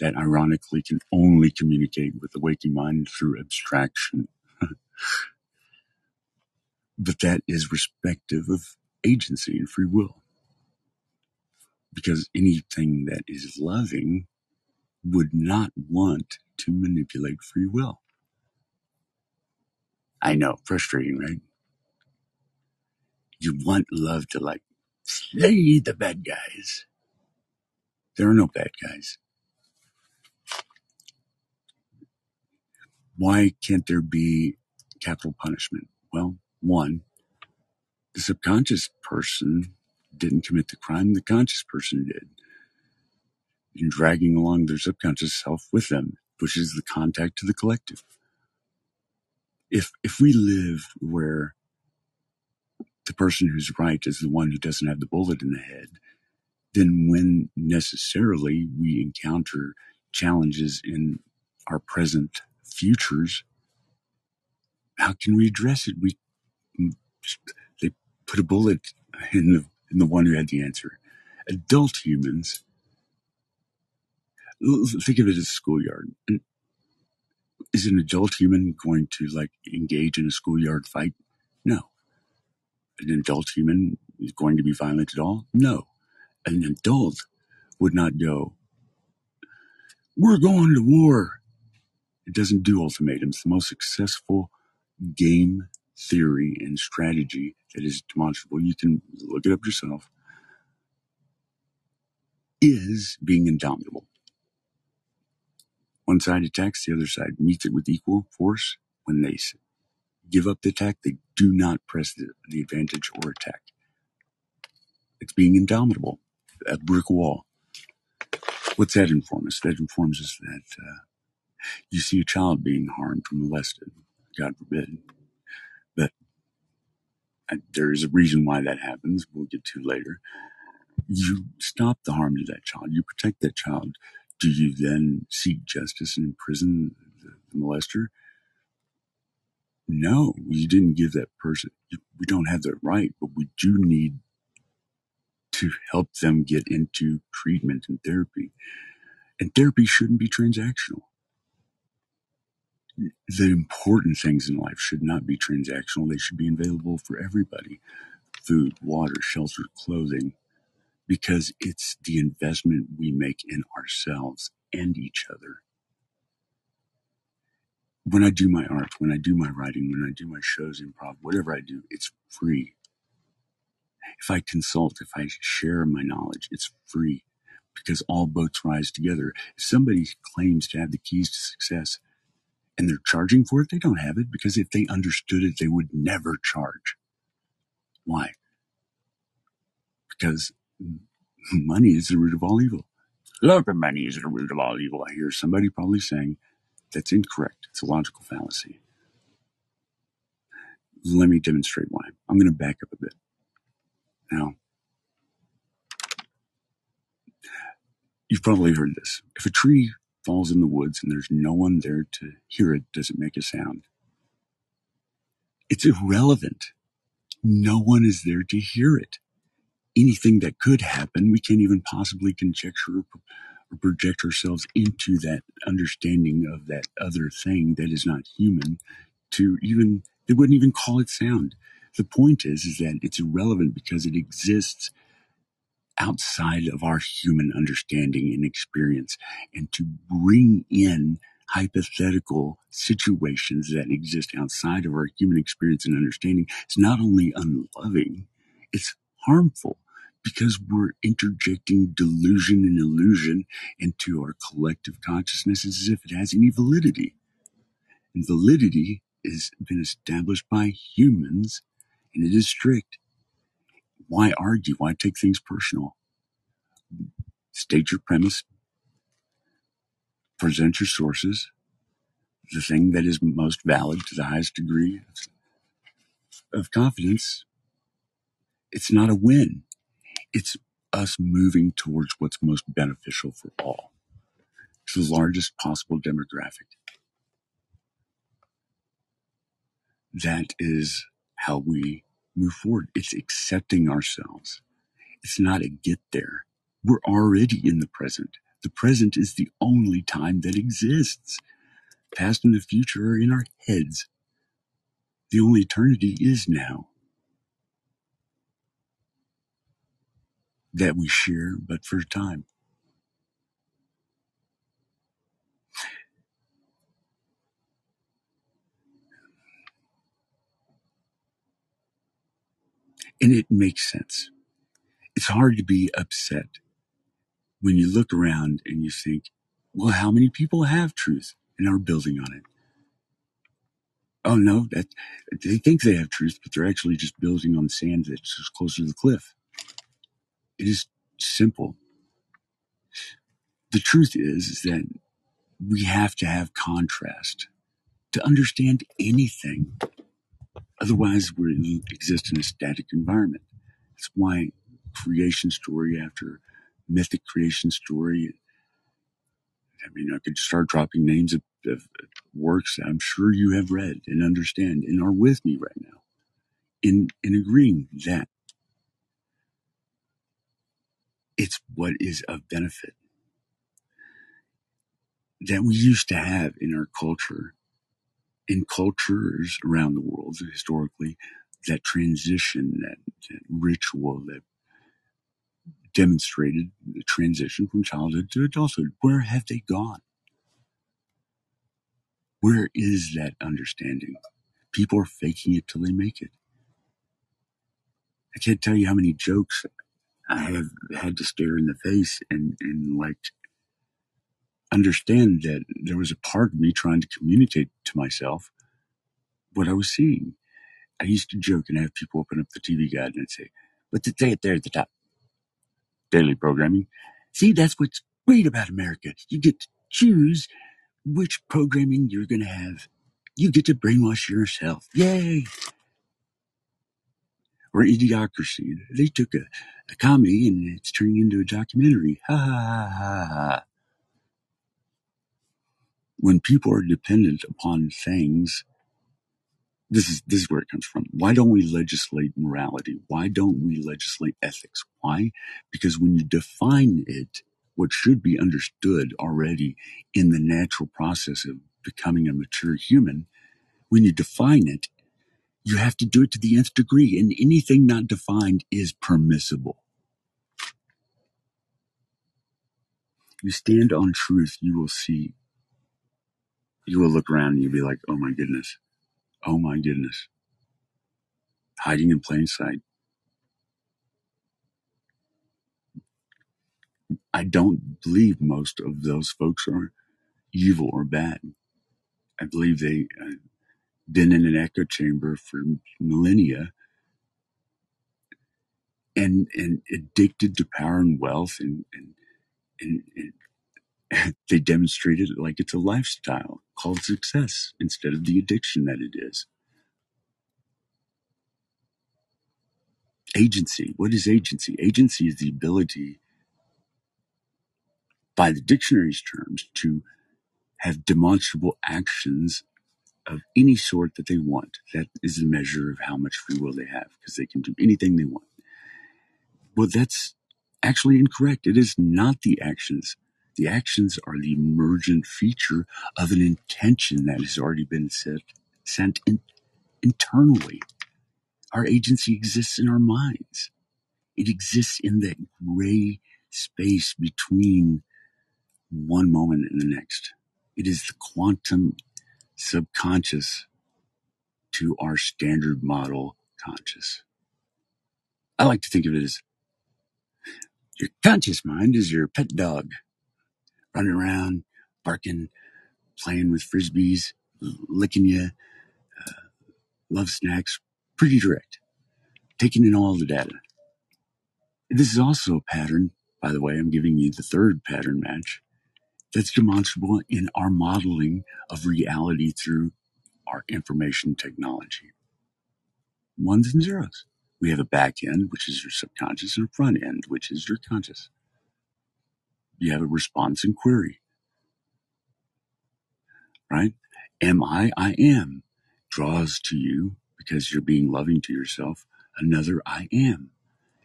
that ironically can only communicate with the waking mind through abstraction. but that is respective of agency and free will. Because anything that is loving would not want to manipulate free will. I know, frustrating, right? you want love to like slay the bad guys. There are no bad guys. Why can't there be capital punishment? Well, one, the subconscious person didn't commit the crime, the conscious person did. And dragging along their subconscious self with them, pushes the contact to the collective. If if we live where the person who's right is the one who doesn't have the bullet in the head, then when necessarily we encounter challenges in our present futures, how can we address it? We mm, they put a bullet in the in the one who had the answer. Adult humans, think of it as a schoolyard. Mm. Is an adult human going to like engage in a schoolyard fight? No. An adult human is going to be violent at all? No. An adult would not go, we're going to war. It doesn't do ultimatums. The most successful game theory and strategy that is demonstrable, you can look it up yourself, is being indomitable. One side attacks, the other side meets it with equal force. When they give up the attack, they do not press the, the advantage or attack. It's being indomitable, a brick wall. What's that inform us? That informs us that uh, you see a child being harmed or molested, God forbid. But there is a reason why that happens. We'll get to later. You stop the harm to that child. You protect that child. Do you then seek justice and imprison the, the molester? No, you didn't give that person. We don't have that right, but we do need to help them get into treatment and therapy. And therapy shouldn't be transactional. The important things in life should not be transactional. They should be available for everybody. Food, water, shelter, clothing, because it's the investment we make in ourselves and each other. When I do my art, when I do my writing, when I do my shows, improv, whatever I do, it's free. If I consult, if I share my knowledge, it's free because all boats rise together. If somebody claims to have the keys to success and they're charging for it, they don't have it because if they understood it, they would never charge. Why? Because money is the root of all evil. Look, money is the root of all evil. I hear somebody probably saying that's incorrect. It's a logical fallacy. Let me demonstrate why. I'm going to back up a bit. Now, you've probably heard this. If a tree falls in the woods and there's no one there to hear it, does it make a sound? It's irrelevant. No one is there to hear it. Anything that could happen, we can't even possibly conjecture or project ourselves into that understanding of that other thing that is not human to even, they wouldn't even call it sound. The point is, is that it's irrelevant because it exists outside of our human understanding and experience and to bring in hypothetical situations that exist outside of our human experience and understanding is not only unloving, it's harmful because we're interjecting delusion and illusion into our collective consciousness as if it has any validity. And validity has been established by humans and it is strict. Why argue? Why take things personal? State your premise, present your sources, the thing that is most valid to the highest degree of confidence. It's not a win. It's us moving towards what's most beneficial for all. It's the largest possible demographic. That is how we move forward. It's accepting ourselves. It's not a get there. We're already in the present. The present is the only time that exists. Past and the future are in our heads. The only eternity is now. That we share but for a time. And it makes sense. It's hard to be upset when you look around and you think, well, how many people have truth and are building on it? Oh no, that they think they have truth, but they're actually just building on sand that's closer to the cliff. It is simple. The truth is, is that we have to have contrast to understand anything. Otherwise, we exist in a static environment. That's why creation story after mythic creation story. I mean, I could start dropping names of, of works I'm sure you have read and understand and are with me right now in, in agreeing that it's what is of benefit that we used to have in our culture, in cultures around the world historically, that transition, that, that ritual that demonstrated the transition from childhood to adulthood. Where have they gone? Where is that understanding? People are faking it till they make it. I can't tell you how many jokes I have had to stare in the face and, and like understand that there was a part of me trying to communicate to myself what I was seeing. I used to joke and have people open up the TV guide and say, "What's it say it there at the top? Daily programming. See, that's what's great about America. You get to choose which programming you're going to have. You get to brainwash yourself. Yay! Or Idiocracy. They took a, a comedy and it's turning into a documentary. Ha ha ha ha ha when people are dependent upon things, this is this is where it comes from. Why don't we legislate morality? Why don't we legislate ethics? Why? Because when you define it, what should be understood already in the natural process of becoming a mature human, when you define it, you have to do it to the nth degree, and anything not defined is permissible. You stand on truth, you will see you will look around and you'll be like, oh my goodness. Oh my goodness. Hiding in plain sight. I don't believe most of those folks are evil or bad. I believe they uh, been in an echo chamber for millennia and and addicted to power and wealth and and, and, and they demonstrate it like it's a lifestyle called success instead of the addiction that it is. Agency. What is agency? Agency is the ability, by the dictionary's terms, to have demonstrable actions of any sort that they want. That is a measure of how much free will they have because they can do anything they want. Well, that's actually incorrect. It is not the actions the actions are the emergent feature of an intention that has already been set, sent in, internally. Our agency exists in our minds. It exists in that gray space between one moment and the next. It is the quantum subconscious to our standard model conscious. I like to think of it as your conscious mind is your pet dog running around, barking, playing with frisbees, licking you, uh, love snacks, pretty direct, taking in all the data. This is also a pattern, by the way, I'm giving you the third pattern match that's demonstrable in our modeling of reality through our information technology. Ones and zeros. We have a back end, which is your subconscious, and a front end, which is your conscious you have a response and query, right? Am I? I am draws to you because you're being loving to yourself. Another I am.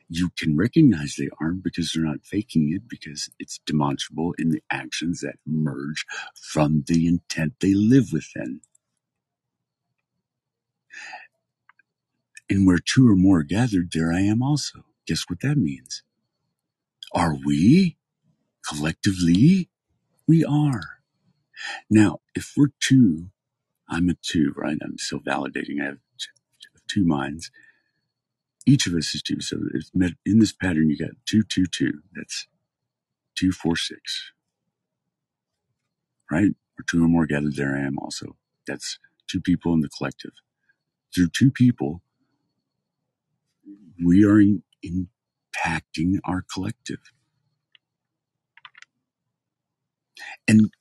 You can recognize they aren't because they're not faking it because it's demonstrable in the actions that emerge from the intent they live within. And where two or more are gathered, there I am also. Guess what that means? Are we collectively, we are. Now, if we're two, I'm a two, right? I'm still validating. I have two minds. Each of us is two. So it's in this pattern, you got two, two, two. That's two, four, six. Right? Or two or more gathered, there I am also. That's two people in the collective. Through two people, we are in, impacting our collective. And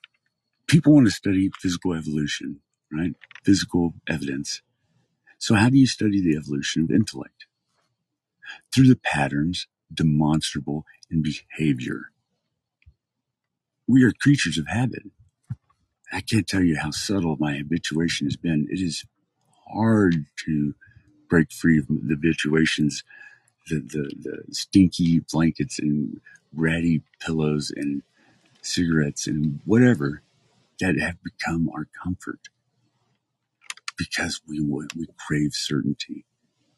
people want to study physical evolution, right? Physical evidence. So how do you study the evolution of intellect? Through the patterns demonstrable in behavior. We are creatures of habit. I can't tell you how subtle my habituation has been. It is hard to break free of the habituations, the, the, the stinky blankets and ratty pillows and cigarettes and whatever that have become our comfort because we we crave certainty.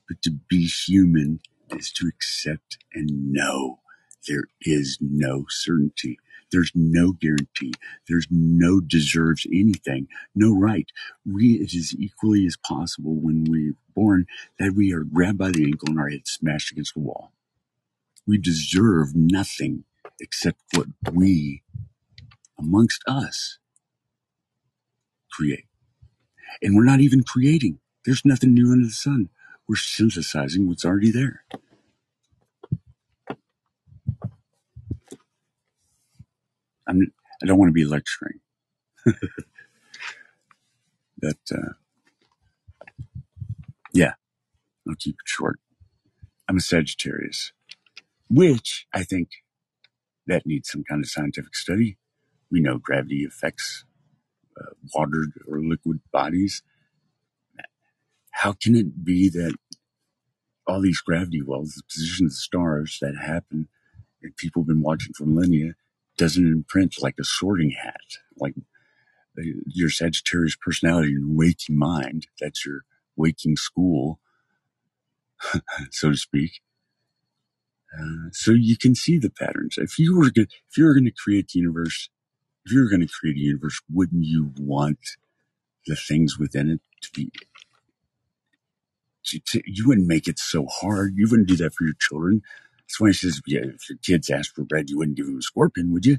But to be human is to accept and know there is no certainty. There's no guarantee. There's no deserves anything, no right. We, it is equally as possible when we're born that we are grabbed by the ankle and our head smashed against the wall. We deserve nothing except what we, amongst us, create. And we're not even creating. There's nothing new under the sun. We're synthesizing what's already there. I'm, I don't want to be lecturing. but, uh, yeah, I'll keep it short. I'm a Sagittarius, which I think that needs some kind of scientific study. We know gravity affects uh, watered or liquid bodies. How can it be that all these gravity wells, the position of the stars that happen, and people have been watching for millennia, doesn't imprint like a sorting hat, like uh, your Sagittarius personality, your waking mind. That's your waking school, so to speak. Uh, so you can see the patterns. If you were to, if you were going to create the universe, if you were going to create a universe, wouldn't you want the things within it to be? To, to, you wouldn't make it so hard. You wouldn't do that for your children. That's why he says, yeah, if your kids ask for bread, you wouldn't give them a scorpion, would you?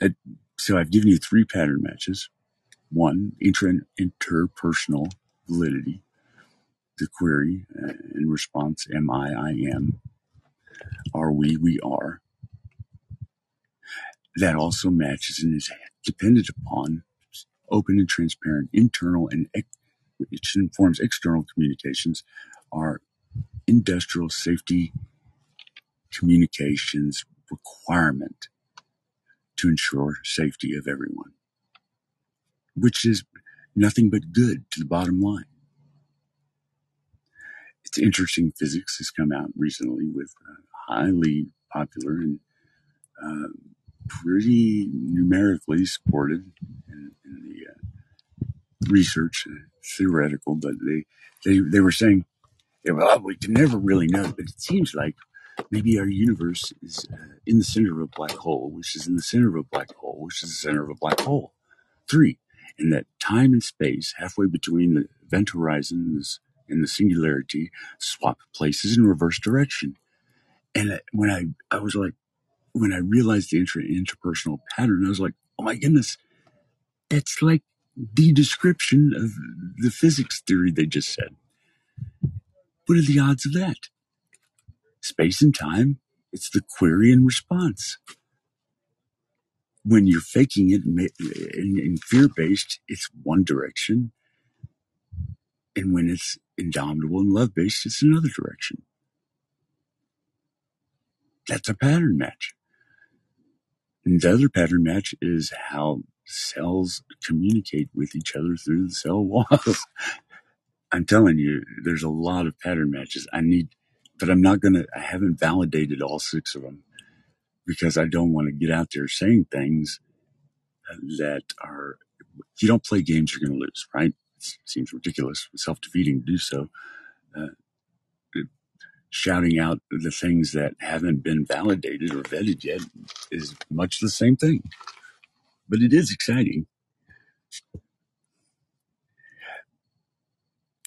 so I've given you three pattern matches. One, inter- interpersonal validity. The query uh, in response, am I, I am. Are we, we are. That also matches and is dependent upon open and transparent internal and ex- which informs external communications are industrial safety communications requirement to ensure safety of everyone, which is nothing but good to the bottom line. It's interesting. Physics has come out recently with uh, highly popular and uh, pretty numerically supported in, in the uh, research, uh, theoretical, but they, they, they were saying yeah, well, we can never really know, but it seems like maybe our universe is uh, in the center of a black hole, which is in the center of a black hole, which is the center of a black hole. Three, and that time and space, halfway between the event horizons and the singularity, swap places in reverse direction. And when I, I was like, when I realized the inter- interpersonal pattern, I was like, oh my goodness, that's like the description of the physics theory they just said. What are the odds of that? Space and time, it's the query and response. When you're faking it in, fear based, it's one direction. And when it's indomitable and love based, it's another direction. That's a pattern match. And the other pattern match is how cells communicate with each other through the cell walls. I'm telling you, there's a lot of pattern matches. I need, but I'm not going to, I haven't validated all six of them because I don't want to get out there saying things that are, you don't play games, you're going to lose, right? Seems ridiculous, self defeating to do so. Uh, shouting out the things that haven't been validated or vetted yet is much the same thing. But it is exciting.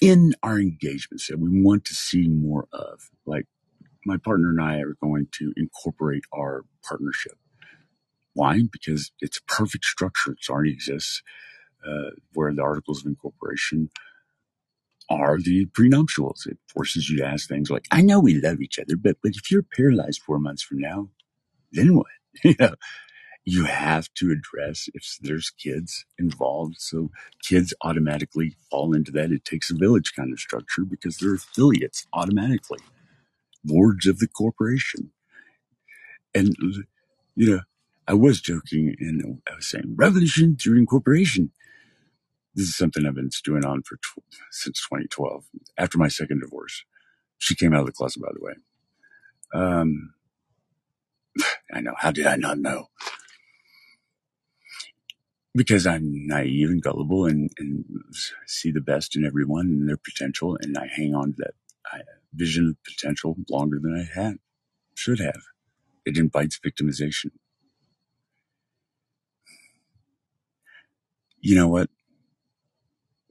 in our engagements that we want to see more of. Like my partner and I are going to incorporate our partnership Why? Because it's a perfect structure. It already exists, uh, where the articles of incorporation are the prenuptials. It forces you to ask things like, I know we love each other, but, but if you're paralyzed four months from now, then what? you know, you have to address if there's kids involved. So kids automatically fall into that. It takes a village kind of structure because they're affiliates automatically, lords of the corporation. And, you know, I was joking and I was saying revolution through incorporation. This is something I've been stewing on for tw- since 2012 after my second divorce. She came out of the closet, by the way. Um, I know. How did I not know? because I'm naive and gullible and, and see the best in everyone and their potential. And I hang on to that vision of potential longer than I had, should have. It invites victimization. You know what?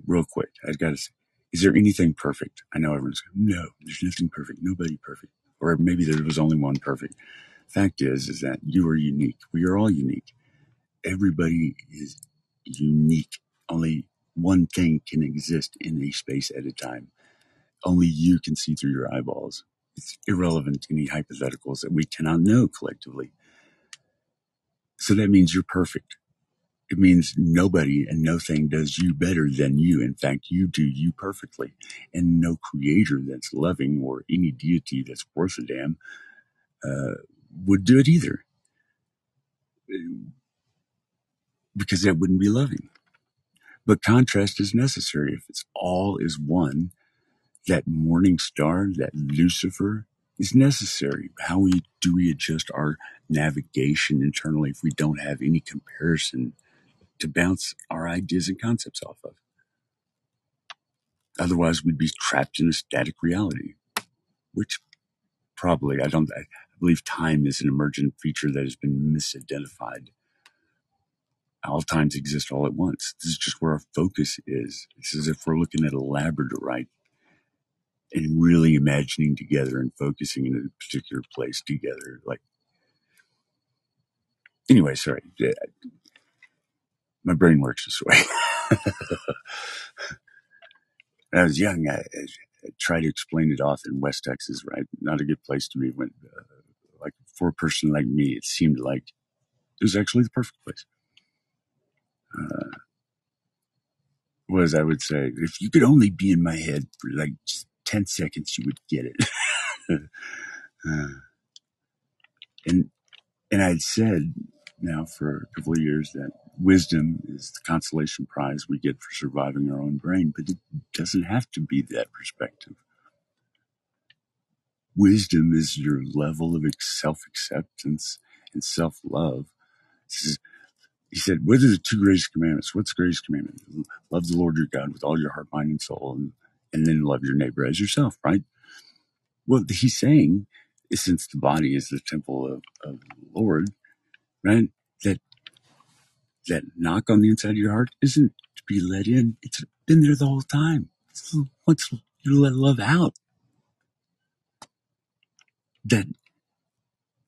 Real quick, I've got to say, is there anything perfect? I know everyone's going, no, there's nothing perfect. Nobody perfect. Or maybe there was only one perfect. Fact is, is that you are unique. We are all unique everybody is unique. Only one thing can exist in a space at a time. Only you can see through your eyeballs. It's irrelevant to any hypotheticals that we cannot know collectively. So that means you're perfect. It means nobody and no thing does you better than you. In fact, you do you perfectly. And no creator that's loving or any deity that's worth a damn uh, would do it either because that wouldn't be loving. But contrast is necessary. If it's all is one, that morning star, that Lucifer is necessary. How we do we adjust our navigation internally if we don't have any comparison to bounce our ideas and concepts off of? Otherwise, we'd be trapped in a static reality, which probably I don't. I believe time is an emergent feature that has been misidentified all times exist all at once. This is just where our focus is. It's as if we're looking at a labradorite and really imagining together and focusing in a particular place together. Like, anyway, sorry. My brain works this way. when I was young, I, I, tried to explain it off in West Texas, right? Not a good place to be when, uh, like, for a person like me, it seemed like it was actually the perfect place uh, was I would say, if you could only be in my head for like just 10 seconds, you would get it. uh, and, and I'd said now for a couple of years that wisdom is the consolation prize we get for surviving our own brain, but it doesn't have to be that perspective. Wisdom is your level of self acceptance and self love. He said, What are the two greatest commandments? What's the greatest commandment? Love the Lord your God with all your heart, mind, and soul, and, and then love your neighbor as yourself, right? Well, he's saying, since the body is the temple of, of the Lord, right, that that knock on the inside of your heart isn't to be let in. It's been there the whole time. once you let love out, that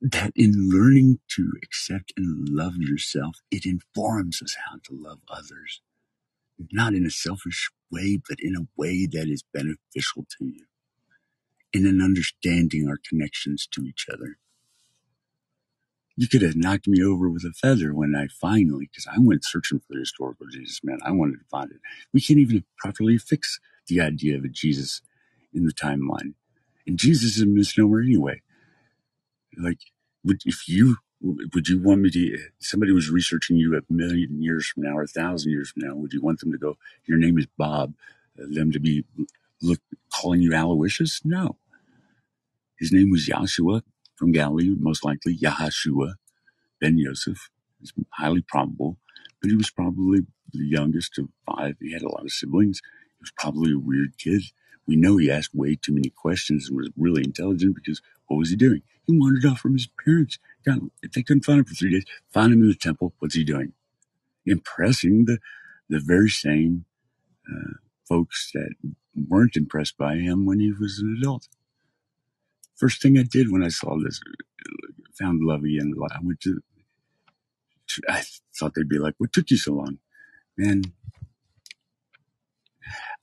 that in learning to accept and love yourself, it informs us how to love others. Not in a selfish way, but in a way that is beneficial to you. In an understanding our connections to each other. You could have knocked me over with a feather when I finally, because I went searching for the historical Jesus, man. I wanted to find it. We can't even properly fix the idea of a Jesus in the timeline. And Jesus is a misnomer anyway. Like, would if you would you want me to somebody was researching you a million years from now or a thousand years from now would you want them to go your name is bob uh, them to be look calling you aloysius no his name was Yahshua from Galilee, most likely Yahashua ben Yosef. It's highly probable, but he was probably the youngest of five. He had a lot of siblings. He was probably a weird kid. We know he asked way too many questions and was really intelligent because what was he doing? He wandered off from his parents. God, if they couldn't find him for three days, find him in the temple. What's he doing? Impressing the, the very same uh, folks that weren't impressed by him when he was an adult. First thing I did when I saw this, found Lovey and I went to I thought they'd be like, "What took you so long?" Man,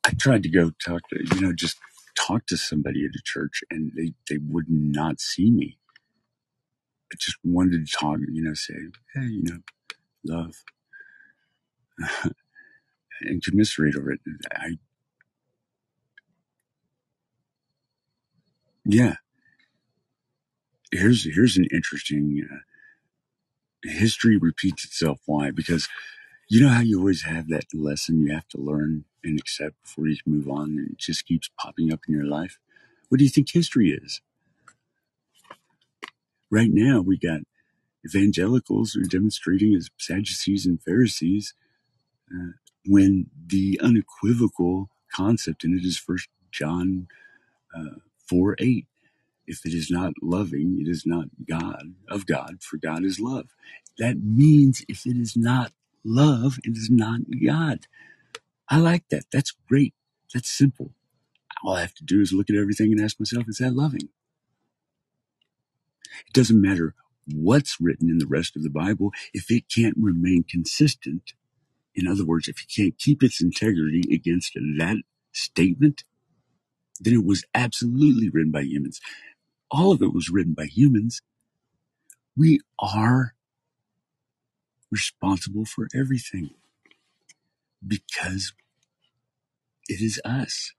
I tried to go talk to you know just talk to somebody at a church, and they they would not see me. I just wanted to talk, you know, say, "Hey, you know, love," and commiserate over it. I yeah. Here's here's an interesting. Uh, history repeats itself. Why? Because you know how you always have that lesson you have to learn and accept before you can move on, and it just keeps popping up in your life. What do you think history is? Right now, we got evangelicals who are demonstrating as Sadducees and Pharisees uh, when the unequivocal concept in it is First John uh, 4 8. If it is not loving, it is not God of God, for God is love. That means if it is not love, it is not God. I like that. That's great. That's simple. All I have to do is look at everything and ask myself, is that loving? It doesn't matter what's written in the rest of the Bible if it can't remain consistent. In other words, if it can't keep its integrity against that statement, then it was absolutely written by humans. All of it was written by humans. We are responsible for everything because it is us.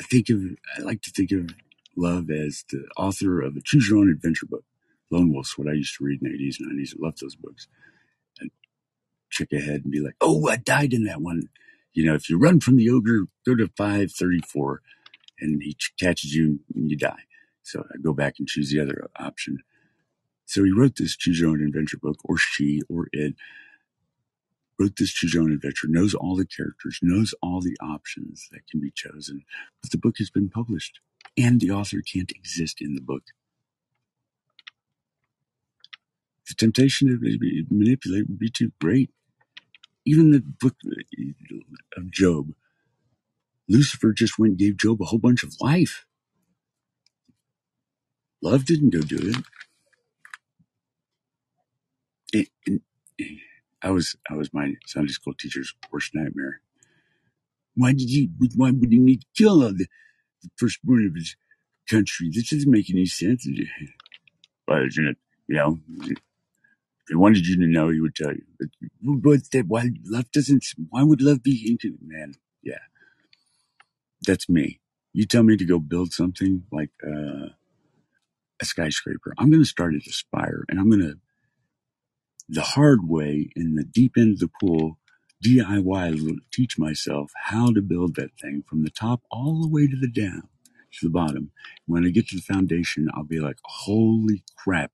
I think of, I like to think of love as the author of a choose your own adventure book. Lone Wolf's what I used to read in the 80s and 90s. I loved those books. I'd check ahead and be like, oh, I died in that one. You know, if you run from the ogre, go to 534 and he catches you and you die. So I go back and choose the other option. So he wrote this choose your own adventure book, or she, or it, wrote this choose your own adventure, knows all the characters, knows all the options that can be chosen. But the book has been published and the author can't exist in the book. The temptation to manipulate would be too great. Even the book uh, of Job, Lucifer just went and gave Job a whole bunch of life. Love didn't go do it. And, and I was I was my Sunday school teacher's worst nightmare. Why did he? Why would he need to kill the, the firstborn of his country? This doesn't make any sense. It? You know, if he wanted you to know, he would tell you. But, but that why love doesn't? Why would love be into man? Yeah, that's me. You tell me to go build something like uh, a skyscraper. I'm going to start at the spire, and I'm going to the hard way in the deep end of the pool, DIY, teach myself how to build that thing from the top all the way to the down to the bottom. When I get to the foundation, I'll be like, holy crap,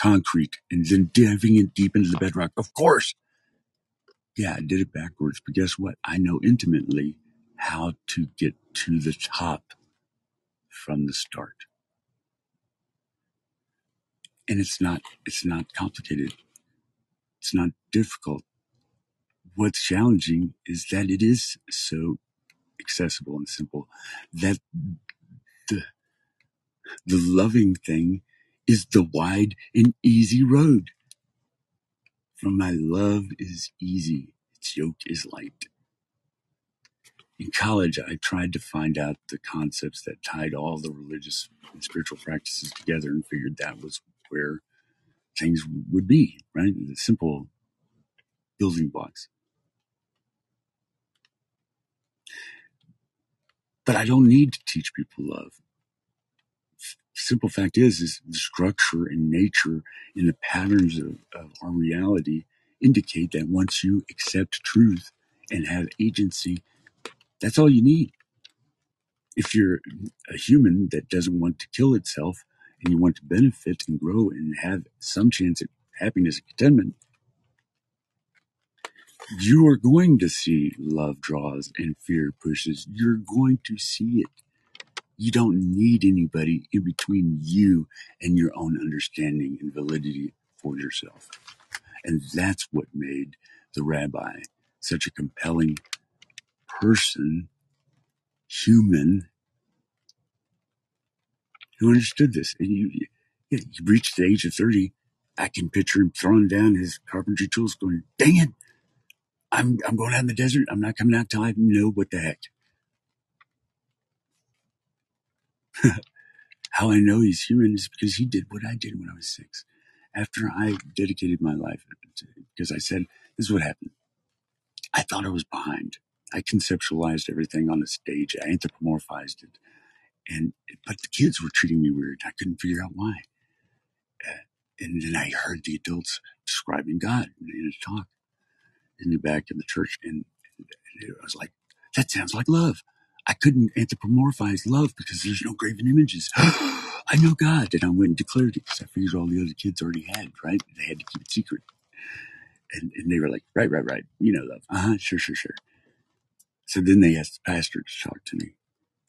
concrete, and then diving in deep into the bedrock. Of course. Yeah, I did it backwards, but guess what? I know intimately how to get to the top from the start. And it's not, it's not complicated. It's not difficult. What's challenging is that it is so accessible and simple that the, the loving thing is the wide and easy road. For my love is easy, its yoke is light. In college, I tried to find out the concepts that tied all the religious and spiritual practices together and figured that was where things would be, right? The simple building blocks. But I don't need to teach people love. Simple fact is, is the structure and nature and the patterns of, of our reality indicate that once you accept truth and have agency, that's all you need. If you're a human that doesn't want to kill itself and you want to benefit and grow and have some chance at happiness and contentment, you are going to see love draws and fear pushes. You're going to see it. You don't need anybody in between you and your own understanding and validity for yourself. And that's what made the rabbi such a compelling person, human, who understood this. And you, you reached the age of 30 I can picture him throwing down his carpentry tools, going, "Dang it, I'm I'm going out in the desert. I'm not coming out till I know what the heck." How I know he's human is because he did what I did when I was six. After I dedicated my life, because I said, "This is what happened." I thought I was behind. I conceptualized everything on a stage. I anthropomorphized it, and but the kids were treating me weird. I couldn't figure out why. Uh, and then I heard the adults describing God in a talk in the back of the church, and, I was like, "That sounds like love." I couldn't anthropomorphize love because there's no graven images. I know God, and I went and declared it because I figured all the other kids already had. Right? They had to keep it secret, and, and they were like, "Right, right, right. You know love. Uh huh. Sure, sure, sure." So then they asked the pastor to talk to me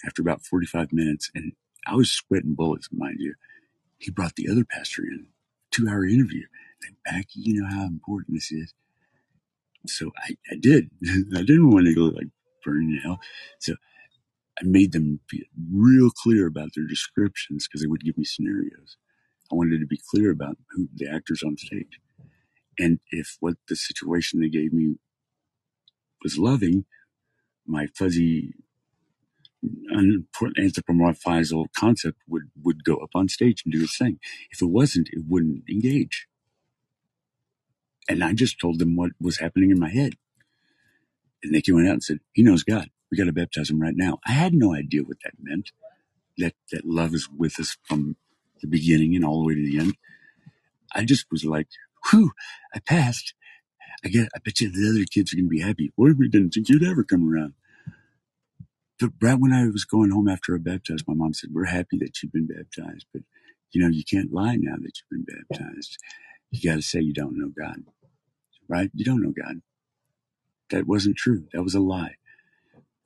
after about 45 minutes, and I was sweating bullets, mind you. He brought the other pastor in, two hour interview. And Becky, you know how important this is. So I, I did. I didn't want to go like burn in hell. So I made them be real clear about their descriptions because they would give me scenarios. I wanted to be clear about who the actors on stage. And if what the situation they gave me was loving, my fuzzy anthropomorphizal concept would, would go up on stage and do its thing. If it wasn't, it wouldn't engage. And I just told them what was happening in my head. And they went out and said, He knows God. We got to baptize him right now. I had no idea what that meant. That that love is with us from the beginning and all the way to the end. I just was like, whew, I passed. I get I bet you the other kids are gonna be happy. Well, we didn't think you'd ever come around. But right when I was going home after I baptized, my mom said, We're happy that you've been baptized, but you know, you can't lie now that you've been baptized. You got to say you don't know God, right? You don't know God. That wasn't true. That was a lie.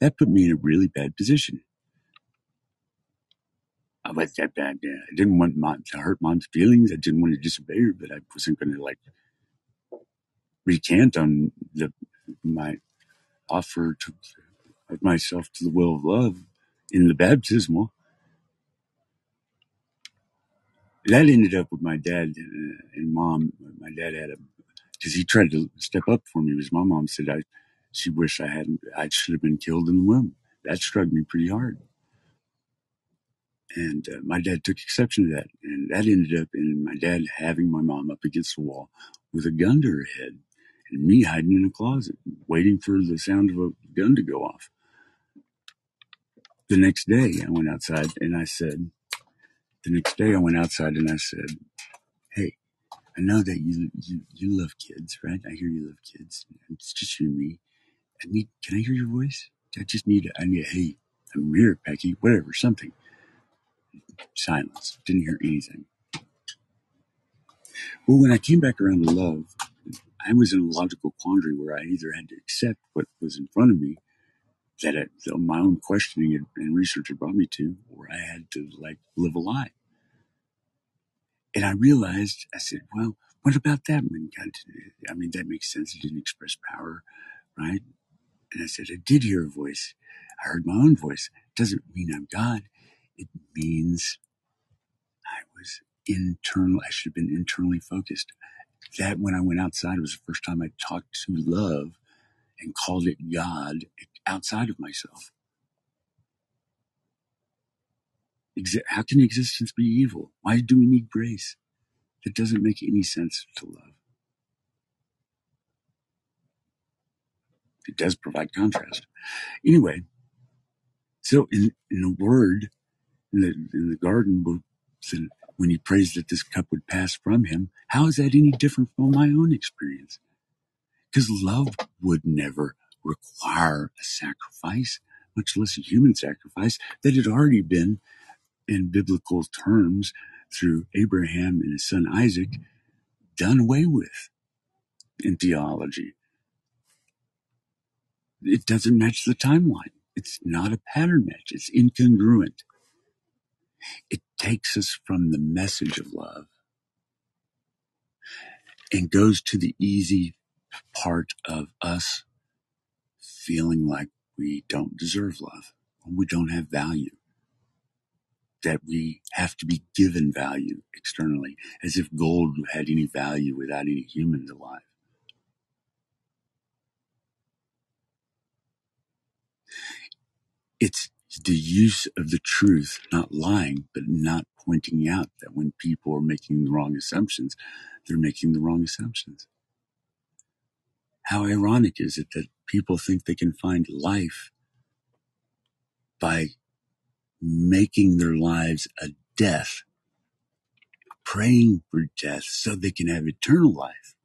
That put me in a really bad position. I was that bad. I didn't want mom to hurt mom's feelings. I didn't want to disobey her, but I wasn't going to like recant on the my offer to of myself to the will of love in the baptismal. That ended up with my dad uh, and mom. My dad had a because he tried to step up for me. Because my mom said I, she wished I hadn't. I should have been killed in the womb. That struck me pretty hard. And uh, my dad took exception to that, and that ended up in my dad having my mom up against the wall with a gun to her head, and me hiding in a closet, waiting for the sound of a gun to go off. The next day, I went outside and I said, the next day I went outside and I said, "Hey, I know that you you, you love kids, right? I hear you love kids. It's just you and me. I need. Can I hear your voice? I just need. I need. Hey, I'm here, Becky. Whatever, something." Silence. Didn't hear anything. Well, when I came back around to love, I was in a logical quandary where I either had to accept what was in front of me, that, uh, it, that my own questioning and research had brought me to, or I had to like live a lie. And I realized, I said, well, what about that I mean, that makes sense. It didn't express power, right? And I said, I did hear a voice. I heard my own voice. It doesn't mean I'm God. It means I was internal. I should have been internally focused. That when I went outside, it was the first time I talked to love and called it God outside of myself. How can existence be evil? Why do we need grace? That doesn't make any sense to love. It does provide contrast. Anyway, so in, in the word, in the, in the garden, when he prays that this cup would pass from him, how is that any different from my own experience? Because love would never require a sacrifice, much less a human sacrifice that had already been, in biblical terms, through Abraham and his son Isaac, done away with in theology. It doesn't match the timeline. It's not a pattern match. It's incongruent. It takes us from the message of love and goes to the easy part of us feeling like we don't deserve love, we don't have value. that we have to be given value externally, as if gold had any value without any humans alive. It's the use of the truth, not lying, but not pointing out that when people are making the wrong assumptions, they're making the wrong assumptions. How ironic is it that people think they can find life by making their lives a death, praying for death so they can have eternal life?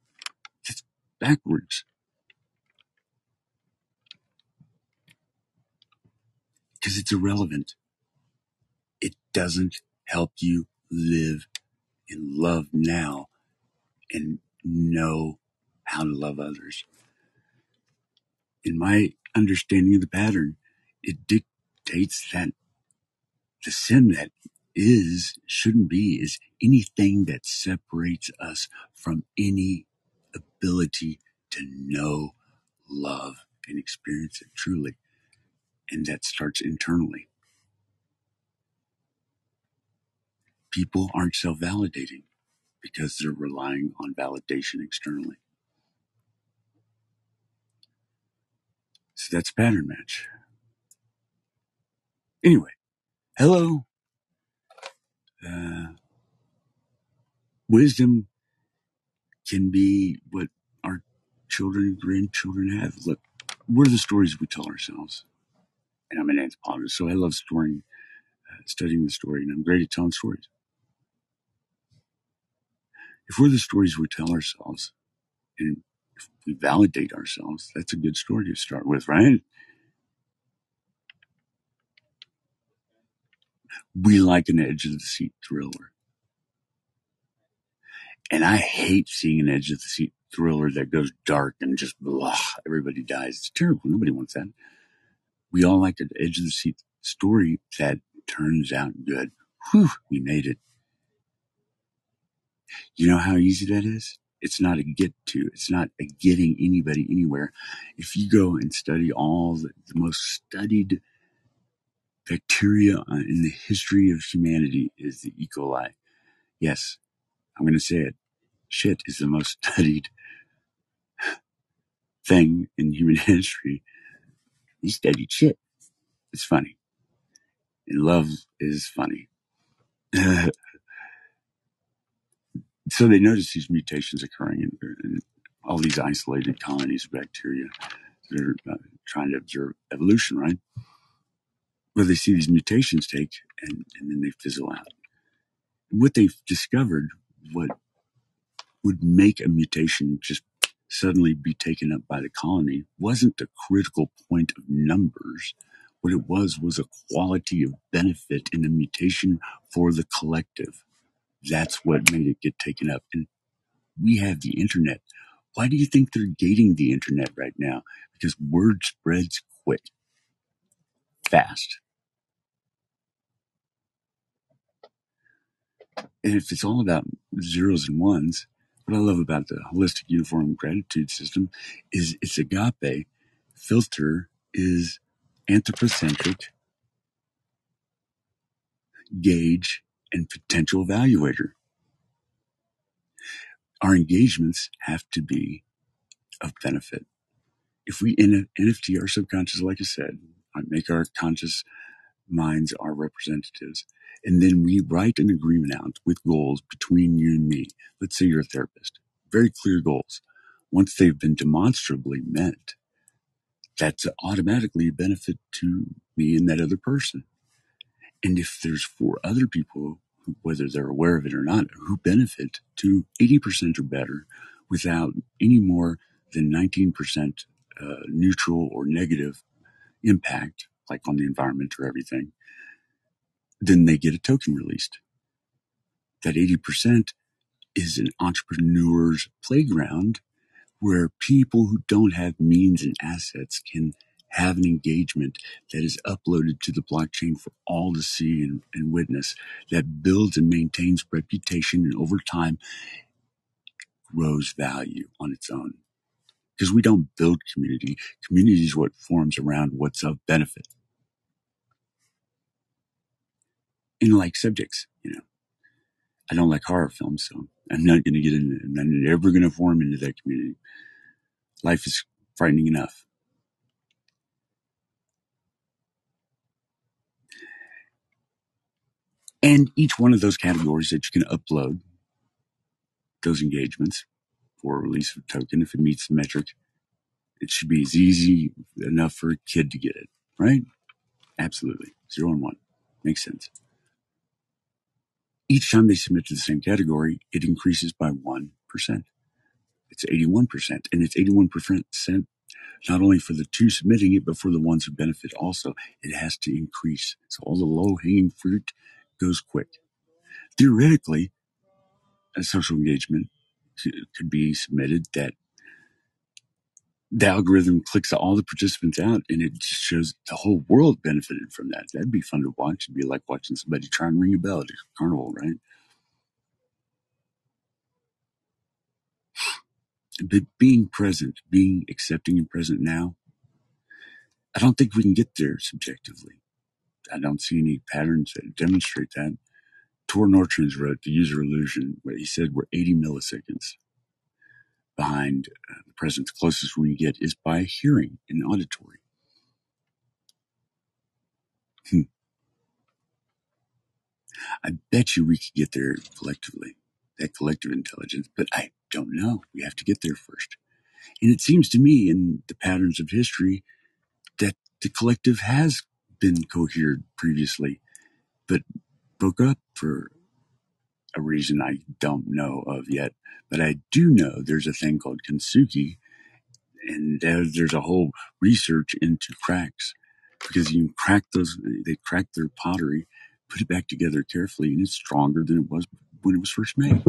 That's backwards. Because it's irrelevant. It doesn't help you live in love now and know how to love others. In my understanding of the pattern, it dictates that the sin that is, shouldn't be, is anything that separates us from any ability to know, love, and experience it truly. And that starts internally. People aren't self validating because they're relying on validation externally. So that's pattern match. Anyway, hello. Uh, wisdom can be what our children and grandchildren have. Look, we're the stories we tell ourselves. And I'm an anthropologist, so I love storing, uh, studying the story, and I'm great at telling stories. If we're the stories we tell ourselves, and if we validate ourselves, that's a good story to start with, right? We like an edge of the seat thriller. And I hate seeing an edge of the seat thriller that goes dark and just blah, everybody dies. It's terrible. Nobody wants that. We all like an edge of the seat story that turns out good. Whew, we made it. You know how easy that is? It's not a get to. It's not a getting anybody anywhere. If you go and study all the, the most studied bacteria uh, in the history of humanity is the E. coli. Yes, I'm going to say it. Shit is the most studied thing in human history. He studied shit. It's funny. And love is funny. so they notice these mutations occurring in, in, all these isolated colonies of bacteria that are uh, trying to observe evolution, right? Well, they see these mutations take and, and then they fizzle out. And what they've discovered, what would make a mutation just suddenly be taken up by the colony wasn't the critical point of numbers. What it was was a quality of benefit in the mutation for the collective. That's what made it get taken up. And we have the internet. Why do you think they're gating the internet right now? Because word spreads quick, fast. And if it's all about zeros and ones, what I love about the holistic uniform gratitude system is its agape filter is anthropocentric, gauge, and potential evaluator. Our engagements have to be of benefit. If we NFT our subconscious, like I said, make our conscious minds our representatives, and then we write an agreement out with goals between you and me. Let's say you're a therapist, very clear goals. Once they've been demonstrably met, that's automatically a benefit to me and that other person. And if there's four other people, whether they're aware of it or not, who benefit to 80% or better without any more than 19% uh, neutral or negative impact, like on the environment or everything, then they get a token released. That 80% is an entrepreneur's playground where people who don't have means and assets can have an engagement that is uploaded to the blockchain for all to see and, and witness that builds and maintains reputation and over time grows value on its own. Because we don't build community. Community is what forms around what's of benefit. In like subjects. You know, I don't like horror films, so I'm not going to get into. I'm not ever going to form into that community. Life is frightening enough. And each one of those categories that you can upload those engagements for release of token, if it meets the metric, it should be as easy enough for a kid to get it, right? Absolutely. Zero and one. Makes sense. Each time they submit to the same category, it increases by 1%. It's 81%. And it's 81% not only for the two submitting it, but for the ones who benefit also. It has to increase. So all the low hanging fruit goes quick. Theoretically, a social engagement could be submitted that the algorithm clicks all the participants out and it just shows the whole world benefited from that. That'd be fun to watch. It'd be like watching somebody try and ring a bell at a carnival, right? But being present, being accepting and present now, I don't think we can get there subjectively. I don't see any patterns that demonstrate that. Tor Nørretranders wrote The User Illusion, where he said we're 80 milliseconds behind uh, the presence. The closest we get is by hearing and auditory. Hmm. I bet you we could get there collectively, that collective intelligence, but I don't know. We have to get there first. And it seems to me in the patterns of history that the collective has been cohered previously, but broke up for a reason I don't know of yet. But I do know there's a thing called kintsugi, and there's a whole research into cracks because you crack those, they crack their pottery, put it back together carefully, and it's stronger than it was when it was first made.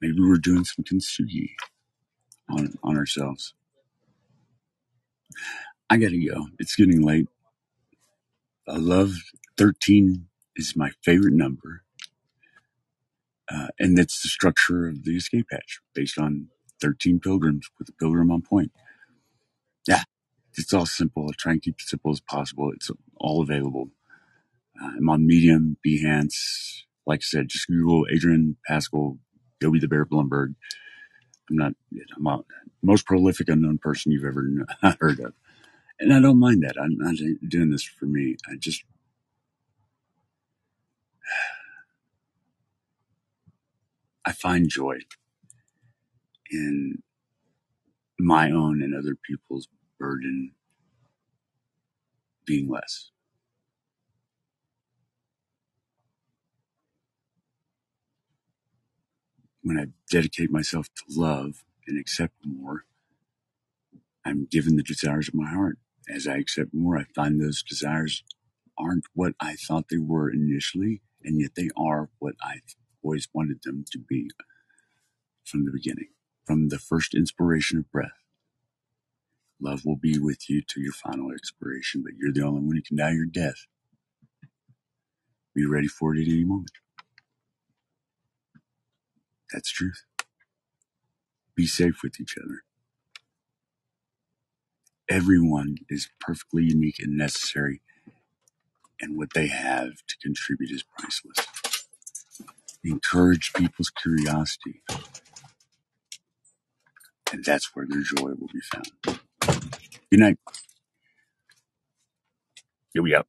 Maybe we're doing some kintsugi on, on ourselves. I gotta go. It's getting late. I love 13 is my favorite number. Uh, and that's the structure of the escape hatch based on 13 pilgrims with a pilgrim on point. Yeah, it's all simple. I try and keep it simple as possible. It's all available. Uh, I'm on Medium, Behance. Like I said, just Google Adrian Pascal, Yobi the Bear Blumberg. I'm not, I'm a most prolific unknown person you've ever heard of. And I don't mind that. I'm not doing this for me. I just I find joy in my own and other people's burden being less. When I dedicate myself to love and accept more, I'm given the desires of my heart. As I accept more, I find those desires aren't what I thought they were initially, and yet they are what I always wanted them to be from the beginning, from the first inspiration of breath. Love will be with you to your final expiration, but you're the only one who can die your death. Be ready for it at any moment. That's truth. Be safe with each other. Everyone is perfectly unique and necessary, and what they have to contribute is priceless. Encourage people's curiosity, and that's where their joy will be found. Good night. Here we go.